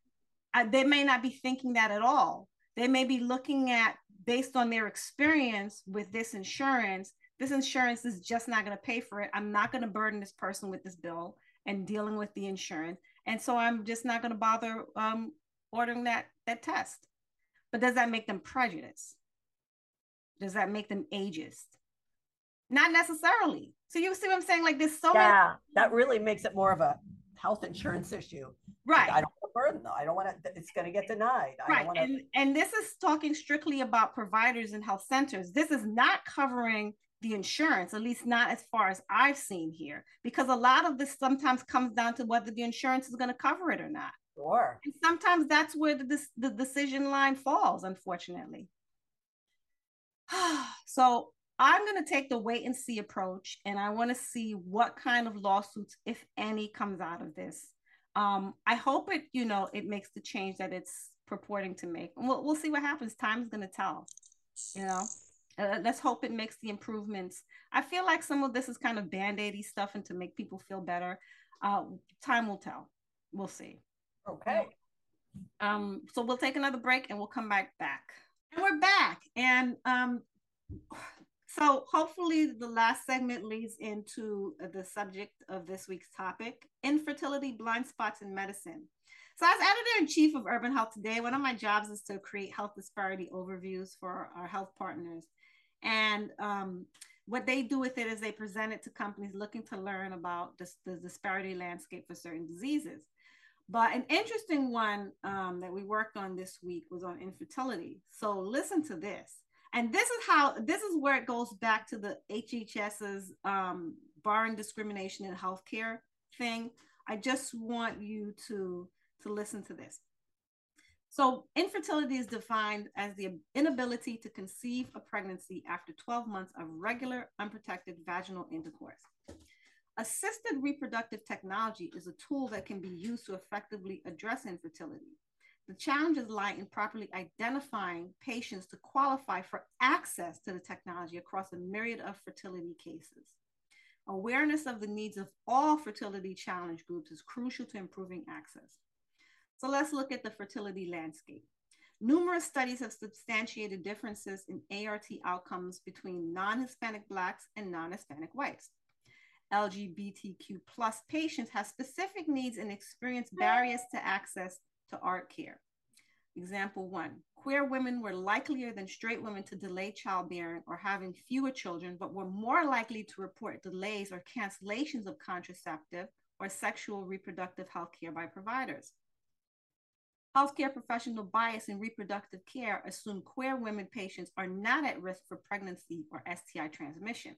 saying? They may not be thinking that at all. They may be looking at based on their experience with this insurance. This insurance is just not going to pay for it. I'm not going to burden this person with this bill and dealing with the insurance. And so i'm just not going to bother um, ordering that that test. But does that make them prejudiced? Does that make them ageist? Not necessarily. So you see what i'm saying? Like this so yeah many- that really makes it more of a health insurance issue right i don't want to burden though i don't want to it's going to get denied right wanna... and, and this is talking strictly about providers and health centers this is not covering the insurance, at least not as far as I've seen here, because a lot of this sometimes comes down to whether the insurance is going to cover it or not. Sure. And sometimes that's where the, the decision line falls, unfortunately. so I'm going to take the wait and see approach, and I want to see what kind of lawsuits, if any, comes out of this. Um, I hope it, you know, it makes the change that it's purporting to make. We'll, we'll see what happens. Time's going to tell, you know. Uh, let's hope it makes the improvements. I feel like some of this is kind of band-aidy stuff and to make people feel better. Uh, time will tell. We'll see. Okay. Um, so we'll take another break and we'll come back back. And we're back. And um, so hopefully the last segment leads into the subject of this week's topic, infertility, blind spots in medicine. So, as editor in chief of Urban Health Today, one of my jobs is to create health disparity overviews for our health partners. And um, what they do with it is they present it to companies looking to learn about the disparity landscape for certain diseases. But an interesting one um, that we worked on this week was on infertility. So listen to this. And this is how, this is where it goes back to the HHS's um, barring discrimination in healthcare thing. I just want you to, to listen to this. So, infertility is defined as the inability to conceive a pregnancy after 12 months of regular, unprotected vaginal intercourse. Assisted reproductive technology is a tool that can be used to effectively address infertility. The challenges lie in properly identifying patients to qualify for access to the technology across a myriad of fertility cases. Awareness of the needs of all fertility challenge groups is crucial to improving access. So let's look at the fertility landscape. Numerous studies have substantiated differences in ART outcomes between non-Hispanic Blacks and non-Hispanic whites. LGBTQ plus patients have specific needs and experience barriers to access to ART care. Example one, queer women were likelier than straight women to delay childbearing or having fewer children, but were more likely to report delays or cancellations of contraceptive or sexual reproductive health care by providers. Healthcare professional bias in reproductive care assume queer women patients are not at risk for pregnancy or STI transmission.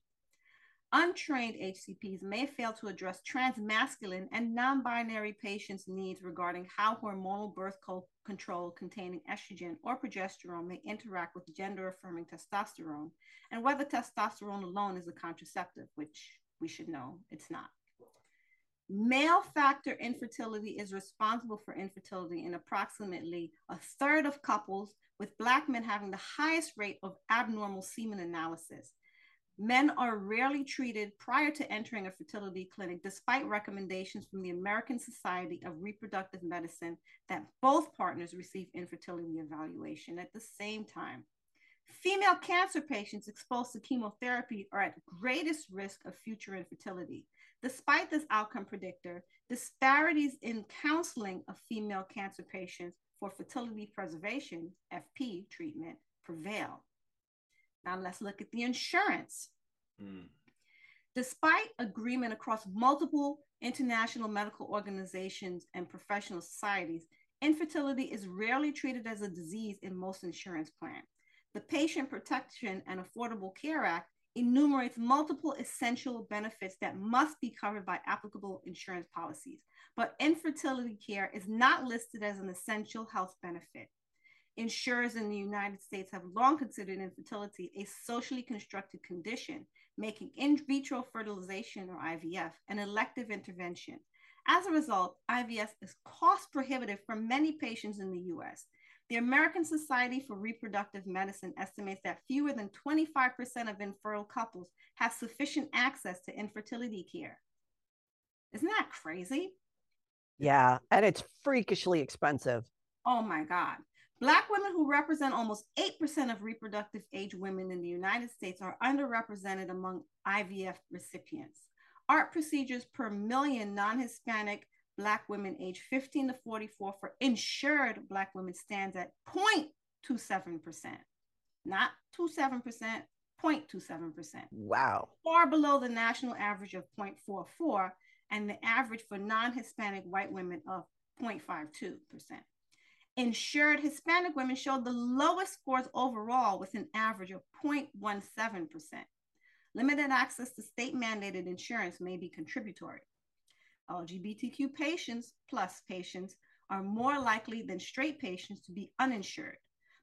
Untrained HCPs may fail to address transmasculine and non binary patients' needs regarding how hormonal birth control containing estrogen or progesterone may interact with gender affirming testosterone, and whether testosterone alone is a contraceptive, which we should know it's not. Male factor infertility is responsible for infertility in approximately a third of couples, with Black men having the highest rate of abnormal semen analysis. Men are rarely treated prior to entering a fertility clinic, despite recommendations from the American Society of Reproductive Medicine that both partners receive infertility evaluation at the same time. Female cancer patients exposed to chemotherapy are at greatest risk of future infertility. Despite this outcome predictor, disparities in counseling of female cancer patients for fertility preservation, FP treatment, prevail. Now let's look at the insurance. Mm. Despite agreement across multiple international medical organizations and professional societies, infertility is rarely treated as a disease in most insurance plans. The Patient Protection and Affordable Care Act enumerates multiple essential benefits that must be covered by applicable insurance policies, but infertility care is not listed as an essential health benefit. Insurers in the United States have long considered infertility a socially constructed condition, making in vitro fertilization or IVF an elective intervention. As a result, IVF is cost prohibitive for many patients in the US. The American Society for Reproductive Medicine estimates that fewer than 25% of infertile couples have sufficient access to infertility care. Isn't that crazy? Yeah, and it's freakishly expensive. Oh my God. Black women who represent almost 8% of reproductive age women in the United States are underrepresented among IVF recipients. ART procedures per million non Hispanic Black women age 15 to 44 for insured Black women stands at 0.27%, not 27%, 0.27%. Wow. Far below the national average of 0.44 and the average for non Hispanic white women of 0.52%. Insured Hispanic women showed the lowest scores overall with an average of 0.17%. Limited access to state mandated insurance may be contributory. LGBTQ patients plus patients are more likely than straight patients to be uninsured.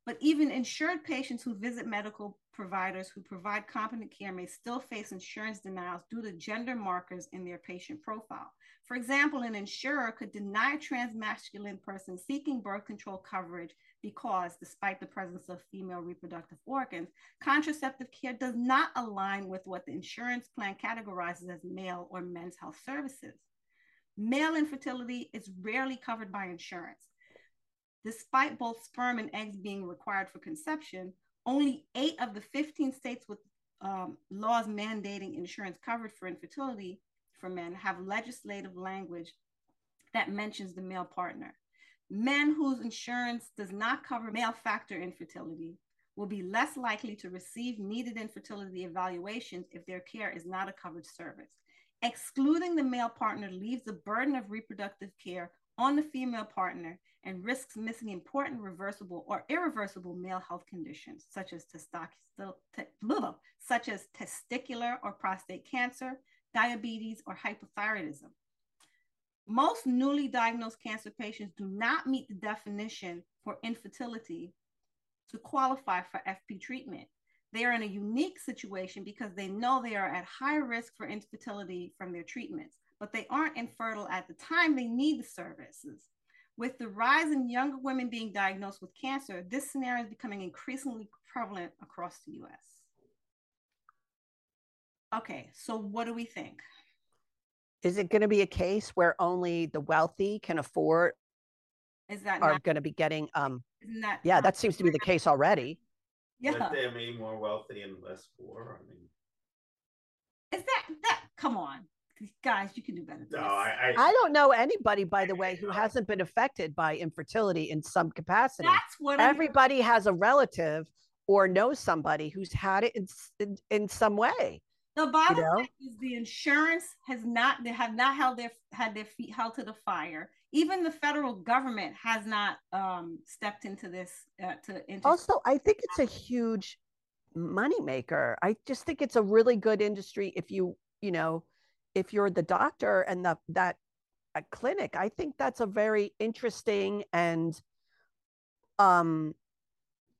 But even insured patients who visit medical providers who provide competent care may still face insurance denials due to gender markers in their patient profile. For example, an insurer could deny a transmasculine person seeking birth control coverage because, despite the presence of female reproductive organs, contraceptive care does not align with what the insurance plan categorizes as male or men's health services. Male infertility is rarely covered by insurance. Despite both sperm and eggs being required for conception, only eight of the 15 states with um, laws mandating insurance coverage for infertility for men have legislative language that mentions the male partner. Men whose insurance does not cover male factor infertility will be less likely to receive needed infertility evaluations if their care is not a covered service. Excluding the male partner leaves the burden of reproductive care on the female partner and risks missing important reversible or irreversible male health conditions such as, such as testicular or prostate cancer, diabetes, or hypothyroidism. Most newly diagnosed cancer patients do not meet the definition for infertility to qualify for FP treatment. They are in a unique situation because they know they are at high risk for infertility from their treatments, but they aren't infertile at the time they need the services. With the rise in younger women being diagnosed with cancer, this scenario is becoming increasingly prevalent across the US. Okay, so what do we think? Is it going to be a case where only the wealthy can afford Is that are not, going to be getting um isn't that yeah, that seems to be the case already. yeah. Let them be more wealthy and less poor. I mean, Is that that come on. Guys, you can do better. no, than this. I, I don't know anybody by the way who hasn't been affected by infertility in some capacity. That's what I'm- Everybody has a relative or knows somebody who's had it in in, in some way. The bottom know? line is the insurance has not they have not held their had their feet held to the fire. Even the federal government has not um, stepped into this uh, to into Also, I think it's a huge moneymaker. I just think it's a really good industry if you, you know, if you're the doctor and the that a clinic. I think that's a very interesting and um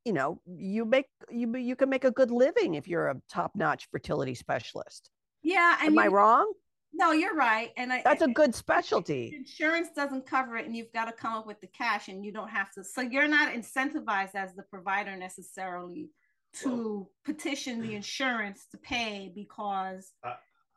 you know, you make you you can make a good living if you're a top-notch fertility specialist. yeah. And Am I wrong? No, you're right. And I, That's a I- good specialty. insurance doesn't cover it, and you've got to come up with the cash, and you don't have to. So you're not incentivized as the provider necessarily to petition the insurance to pay because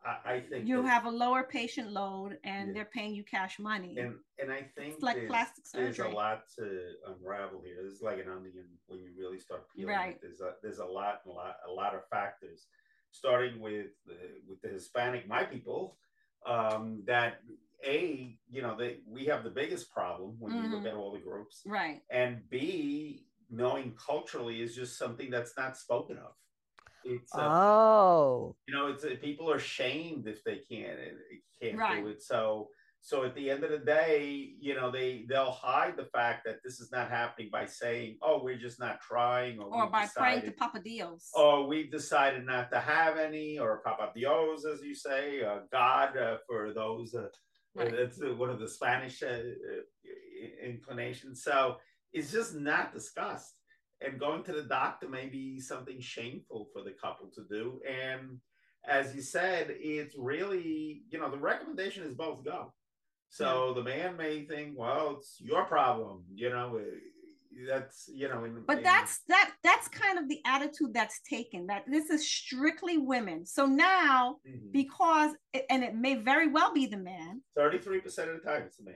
I, I think you that- have a lower patient load and Yeah. they're paying you cash money. and and I think like there's, plastic there's a lot to unravel here. It's like an onion when you really start peeling Right. it. There's a there's a lot a lot a lot of factors, starting with the, with the Hispanic my people, um, that a you know they we have the biggest problem when you look Mhm. at all the groups, right. and b knowing culturally is just something that's not spoken of. It's uh, Oh, you know it's uh, people are shamed if they can't can't Right. do it so so at the end of the day you know they they'll hide the fact that this is not happening by saying oh we're just not trying or, Or we've by praying to decided, Papa Dios. oh we've decided not to have any or papa dios as you say uh, god uh, for those uh, Right. that's uh, one of the spanish uh, uh, inclinations so it's just not discussed. And going to the doctor may be something shameful for the couple to do. And as you said, it's really, you know, the recommendation is both go. So yeah. the man may think, well, it's your problem, you know, that's you know in, but in, that's that that's kind of the attitude that's taken that this is strictly women so now mm-hmm. because and it may very well be the man 33% of the time it's the man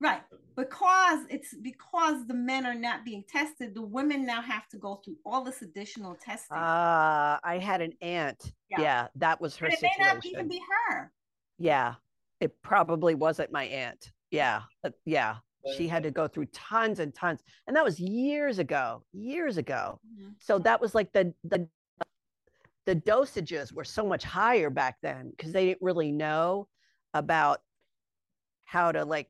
right. Because it's because the men are not being tested the women now have to go through all this additional testing. Uh i had an aunt. Yeah, yeah that was her but it situation. may not even be her. Yeah it probably wasn't my aunt. Yeah uh, yeah she had to go through tons and tons and that was years ago years ago. Mm-hmm. so that was like the the the dosages were so much higher back then because they didn't really know about how to like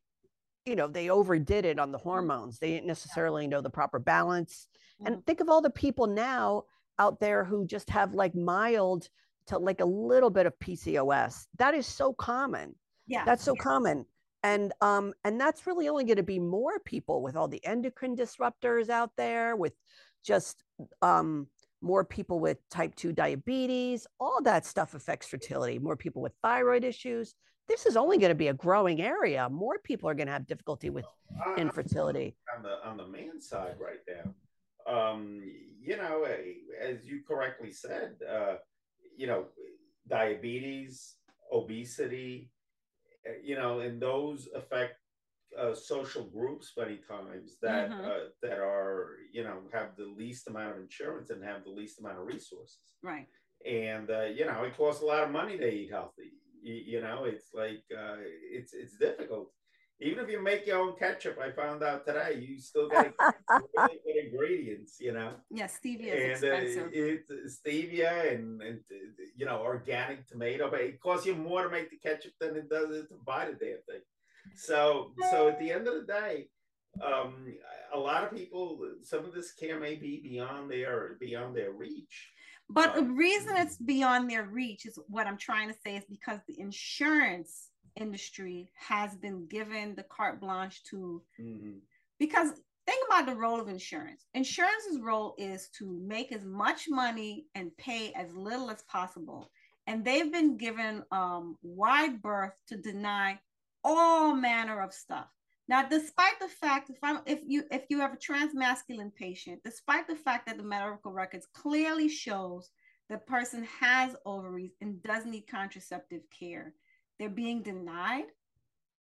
you know they overdid it on the hormones. They didn't necessarily know the proper balance. Mm-hmm. and think of all the people now out there who just have like mild to like a little bit of pcos that is so common. Yeah. That's so yeah. common. And um and that's really only going to be more people with all the endocrine disruptors out there with just um more people with type 2 diabetes. All that stuff affects fertility more people with thyroid issues this is only going to be a growing area more people are going to have difficulty with infertility on the on the man side right now um you know as you correctly said uh you know diabetes obesity Eh, you know, and those affect uh, social groups many times that mm-hmm. uh, that are you know have the least amount of insurance and have the least amount of resources. Right. And uh, you know, it costs a lot of money to eat healthy. You, you know, it's like uh, it's it's difficult. Even if you make your own ketchup, I found out today, you still got really good ingredients, you know. Yeah, stevia is and, uh, expensive. Uh, stevia and, and you know organic tomato, but it costs you more to make the ketchup than it does to buy the damn thing. So, so at the end of the day, um, a lot of people, some of this care may be beyond their beyond their reach. But the reason it's beyond their reach is what I'm trying to say is because the insurance industry has been given the carte blanche to mm-hmm. because think about the role of insurance. Insurance's role is to make as much money and pay as little as possible. And they've been given um, wide berth to deny all manner of stuff now despite the fact if i'm if you if you have a transmasculine patient despite the fact that the medical records clearly shows the person has ovaries and does need contraceptive care they're being denied.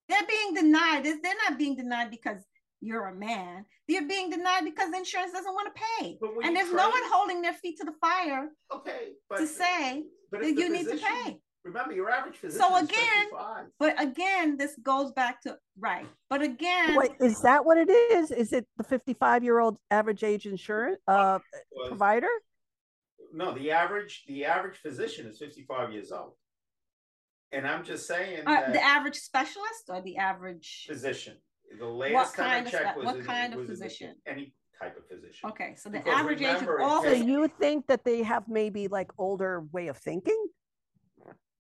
They're being denied. They're not being denied because you're a man. They're being denied because insurance doesn't want to pay. And there's no one holding their feet to the fire okay, but, to say that you need to pay. Remember, your average physician. So again, but again, this goes back to right. But again, Wait, is that what it is? Is it the 55 year old average age insurance uh, provider? No, the average the average physician is 55 years old. And I'm just saying uh, the average specialist or the average physician. The latest time I checked was what in, kind of physician? Any type of physician. Okay, so the because average remember, age of all. So you think that they have maybe like older way of thinking?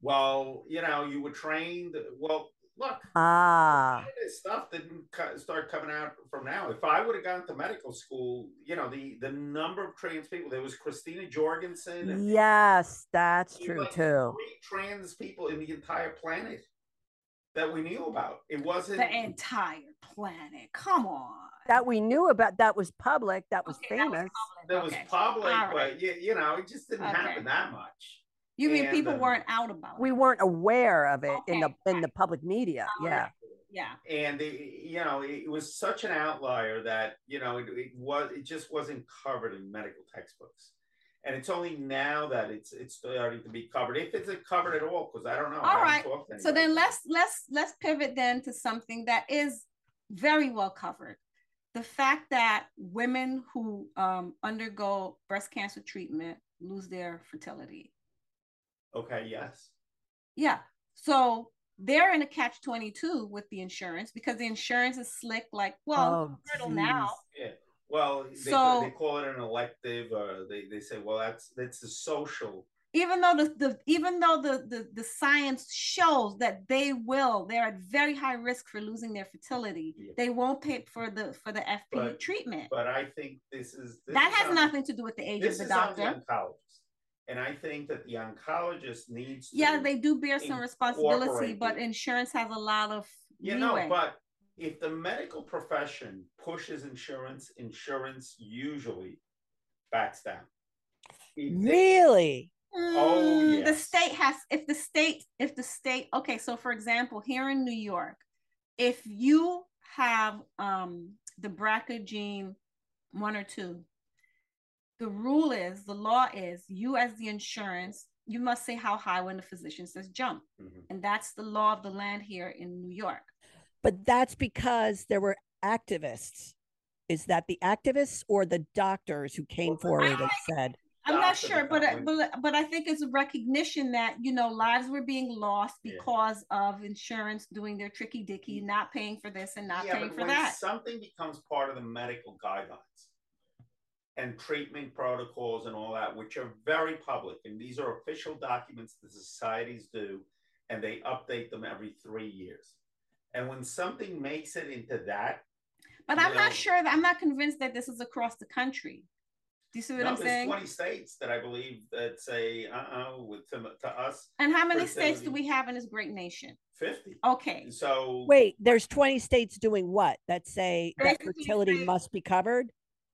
Well, you know, you were trained. Well, look, ah, this stuff didn't start coming out from now. If I would have gone to medical school, you know, the the number of trans people. There was Christina Jorgensen. yes, that's true like too. Three trans people in the entire planet that we knew about. It wasn't the entire planet. Come on. That we knew about. That was public. That was okay, famous. That was public, that was public but you, you know, it just didn't okay. happen that much. You mean and, people weren't out about it? We weren't aware of it okay. in the in the public media. Oh, yeah. Yeah. And you know, it was such an outlier that, you know, it, it was it just wasn't covered in medical textbooks and it's only now that it's it's starting to be covered if it's covered at all because i don't know all right so then let's let's let's pivot then to something that is very well covered the fact that women who um, undergo breast cancer treatment lose their fertility Okay, yes. Yeah. So they're in a catch 22 with the insurance because the insurance is slick, like, well, oh, now. Yeah. Well, they, so, they call it an elective, or they, they say, well, that's that's the social even though the, the even though the, the the science shows that they will they're at very high risk for losing their fertility Yeah. they won't pay for the for the fp But- treatment But I think this is this that is has on- nothing to do with the age This of is the on doctor the oncologist, and I think that the oncologist needs. To, yeah they do bear some responsibility but insurance has a lot of You leeway. know, but if the medical profession pushes insurance, insurance usually backs down. If they- Really? Oh, Mm, the state has if the state if the state okay so for example here in new york if you have um the brca gene one or two the rule is the law is you as the insurance you must say how high when the physician says jump Mhm. and that's the law of the land here in new york But that's because there were activists. Is that the activists or the doctors who came Well, the forward and said, I'm not sure, but I- but but I think it's a recognition that you know lives were being lost Yeah. because of insurance doing their tricky dicky, not paying for this and not yeah, paying but for when that. something becomes part of the medical guidelines and treatment protocols and all that, which are very public, and these are official documents the societies do, and they update them every three years. And when something makes it into that, But I'm you not sure that I'm not convinced that this is across the country. Do you see what no, I'm there's saying? 20 states that I believe that say, uh-uh, with to, to us, And how many states do we have in this great nation? 50. Okay, So wait, there's 20 states doing what? That say that fertility say- must be covered?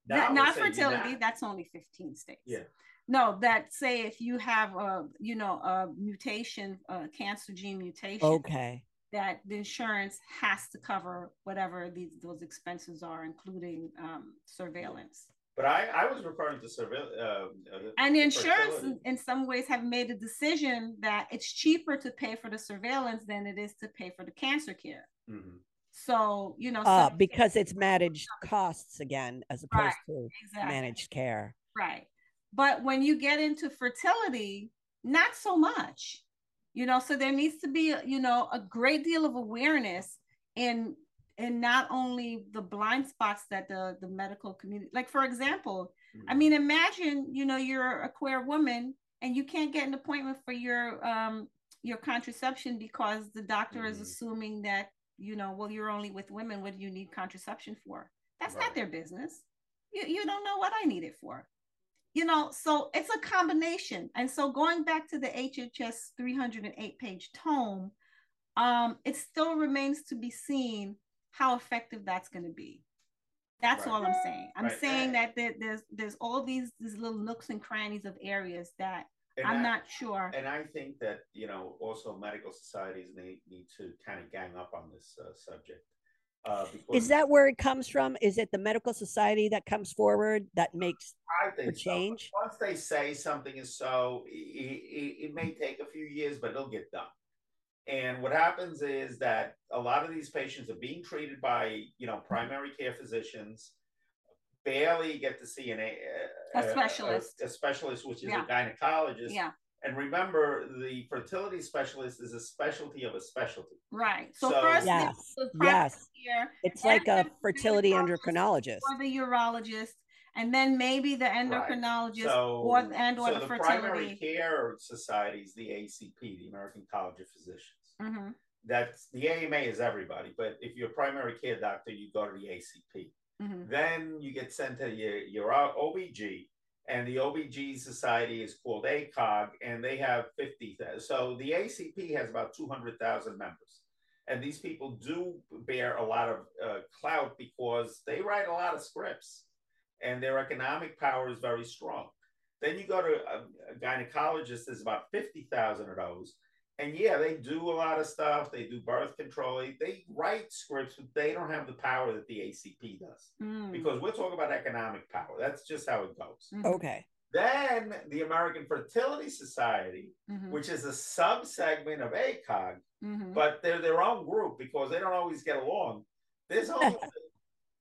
That, not fertility. that. That's only 15 states. Yeah. No, that say if you have a you know a mutation, a cancer gene mutation. Okay. that the insurance has to cover whatever these those expenses are, including um, surveillance. But I, I was referring to surveillance. Uh, uh, And the insurance, in, in some ways, have made a decision that it's cheaper to pay for the surveillance than it is to pay for the cancer care. Mhm. So you know, Uh, because it's managed costs again as opposed Right. to exactly, managed care. right. But when you get into fertility, not so much. You know, so there needs to be, you know, a great deal of awareness in in not only the blind spots that the the medical community, like for example, I Mhm. mean, imagine, you know, you're a queer woman and you can't get an appointment for your um your contraception because the doctor is Mhm. assuming that, you know, well, you're only with women. What do you need contraception for? That's not their business. You you don't know what I need it for. You know, so it's a combination. And so going back to the HHS 308 page tome, um, it still remains to be seen how effective that's going to be. That's Right. all I'm saying. I'm Right. saying that there, there's there's all these these little nooks and crannies of areas that And I'm I- not sure. And I think that you know also medical societies need need to kind of gang up on this uh, subject. Uh, because Is that where it comes from? Is it the medical society that comes forward that makes I think for so. change? Once they say something is so, it, it, it may take a few years, but it'll get done. And what happens is that a lot of these patients are being treated by, you know, primary care physicians. Barely get to see an, a, A specialist. a, specialist, which is Yeah. a gynecologist. Yeah, And remember, the fertility specialist is a specialty of a specialty. right. So, So- first, Yes, the yes. care, It's like a fertility endocrinologist. or the urologist, and then maybe the endocrinologist So, or and or so the, the primary fertility. care societies, the ACP, the American College of Physicians. Mhm. that's the AMA is everybody, but if you're a primary care doctor, you go to the ACP. Mhm. Then you get sent to your, your OBG, and the OBG society is called ACOG, and they have 50. So the ACP has about 200,000 members. And these people do bear a lot of uh, clout because they write a lot of scripts, and their economic power is very strong. Then you go to a, a gynecologist, there's about 50,000 of those and yeah, they do a lot of stuff. They do birth control. They, they write scripts, but they don't have the power that the ACP does Mm. because we're talking about economic power. That's just how it goes. Mhm. Okay. Then the American Fertility Society, Mhm. which is a subsegment of ACOG, Mhm. but they're their own group because they don't always get along. There's only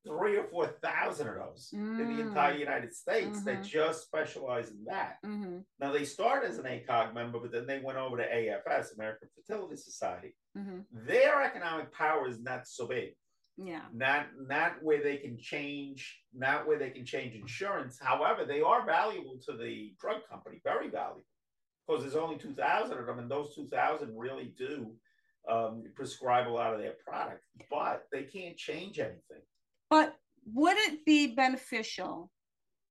three or four thousand of those in the Mm. entire United States that Mhm. just specialize in that. Mhm. Now they started as an ACOG member, but then they went over to AFS, American Fertility Society. Mhm. Their economic power is not so big. Yeah. Not not where they can change, not where they can change insurance. However, they are valuable to the drug company, very valuable. because there's only 2,000 of them, and those 2,000 really do um, prescribe a lot of their product, but they can't change anything. But would it be beneficial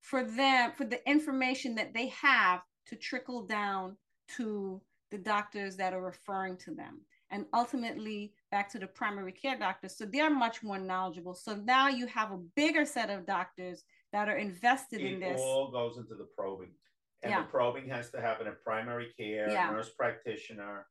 for them, for the information that they have to trickle down to the doctors that are referring to them? And ultimately, back to the primary care doctors. So they're much more knowledgeable. So now you have a bigger set of doctors that are invested it in this. It all goes into the probing. And Yeah. the probing has to happen in primary care, Yeah. nurse practitioner.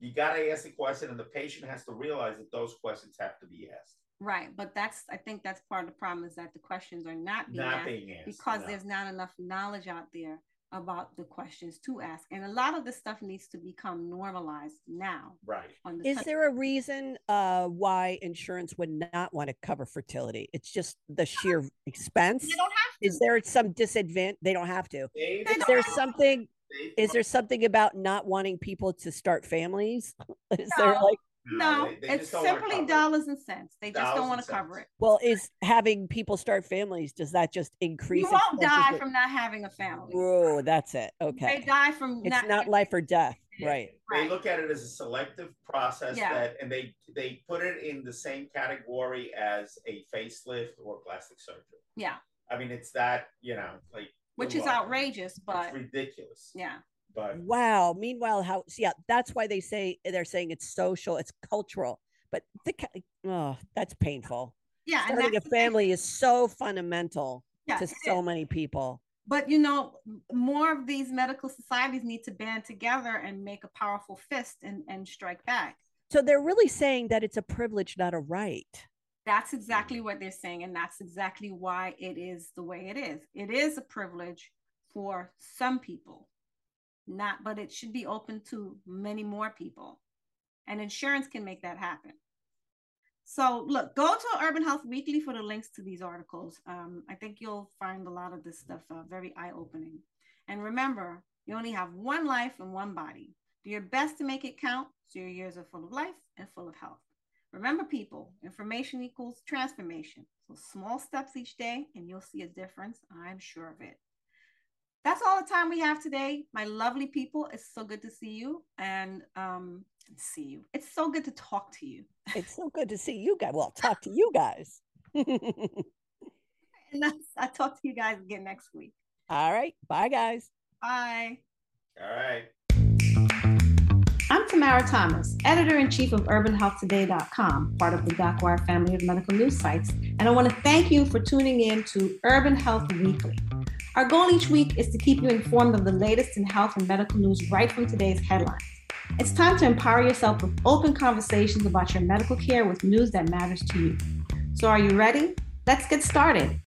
You got to ask the question, and the patient has to realize that those questions have to be asked, Right. But that's, I think that's part of the problem is that the questions are not being not asked being asked. because no. there's not enough knowledge out there about the questions to ask. And a lot of this stuff needs to become normalized now. right. On the Is there a reason uh, why insurance would not want to cover fertility? It's just the sheer expense. They don't have to. Is there some disadvantage? They don't have to. They've- Is there something? they've- Is there something about not wanting people to start families? Is there like, No, they- they it's just don't wanna simply cover it. dollars and cents. They just Dollars don't want to cover it. well, is having people start families? Does that just increase? You won't die from not having a family. Oh, that's it. Okay. They die from It's not, not life or death, Yeah. right? They look at it as a selective process Yeah. that, and they they put it in the same category as a facelift or plastic surgery. Yeah, I mean, it's that you know, like which is outrageous, but it's ridiculous. yeah, But Wow. Meanwhile, how? Yeah, that's why they say they're saying it's social, it's cultural. But the, oh, that's painful. yeah, and Starting a family is so fundamental Yeah, to so many people. But you know, more of these medical societies need to band together and make a powerful fist and, and strike back. So they're really saying that it's a privilege, not a right. That's exactly what they're saying, and that's exactly why it is the way it is. It is a privilege for some people, not, but it should be open to many more people, and insurance can make that happen. So, look, go to Urban Health Weekly for the links to these articles. Um, I think you'll find a lot of this stuff uh, very eye opening. And remember, you only have one life and one body. Do your best to make it count so your years are full of life and full of health. Remember, people, information equals transformation. So small steps each day, and you'll see a difference. I'm sure of it. That's all the time we have today. My lovely people, it's so good to see you and um, see you. It's so good to talk to you. It's so good to see you guys. Well, talk to you guys. And that's, I'll talk to you guys again next week. All right. Bye, guys. Bye. all right. I'm Tamara Thomas, editor in chief of UrbanHealthToday.com, part of the DocWire family of medical news sites, and I want to thank you for tuning in to Urban Health Weekly. Our goal each week is to keep you informed of the latest in health and medical news right from today's headlines. It's time to empower yourself with open conversations about your medical care with news that matters to you. So, are you ready? Let's get started.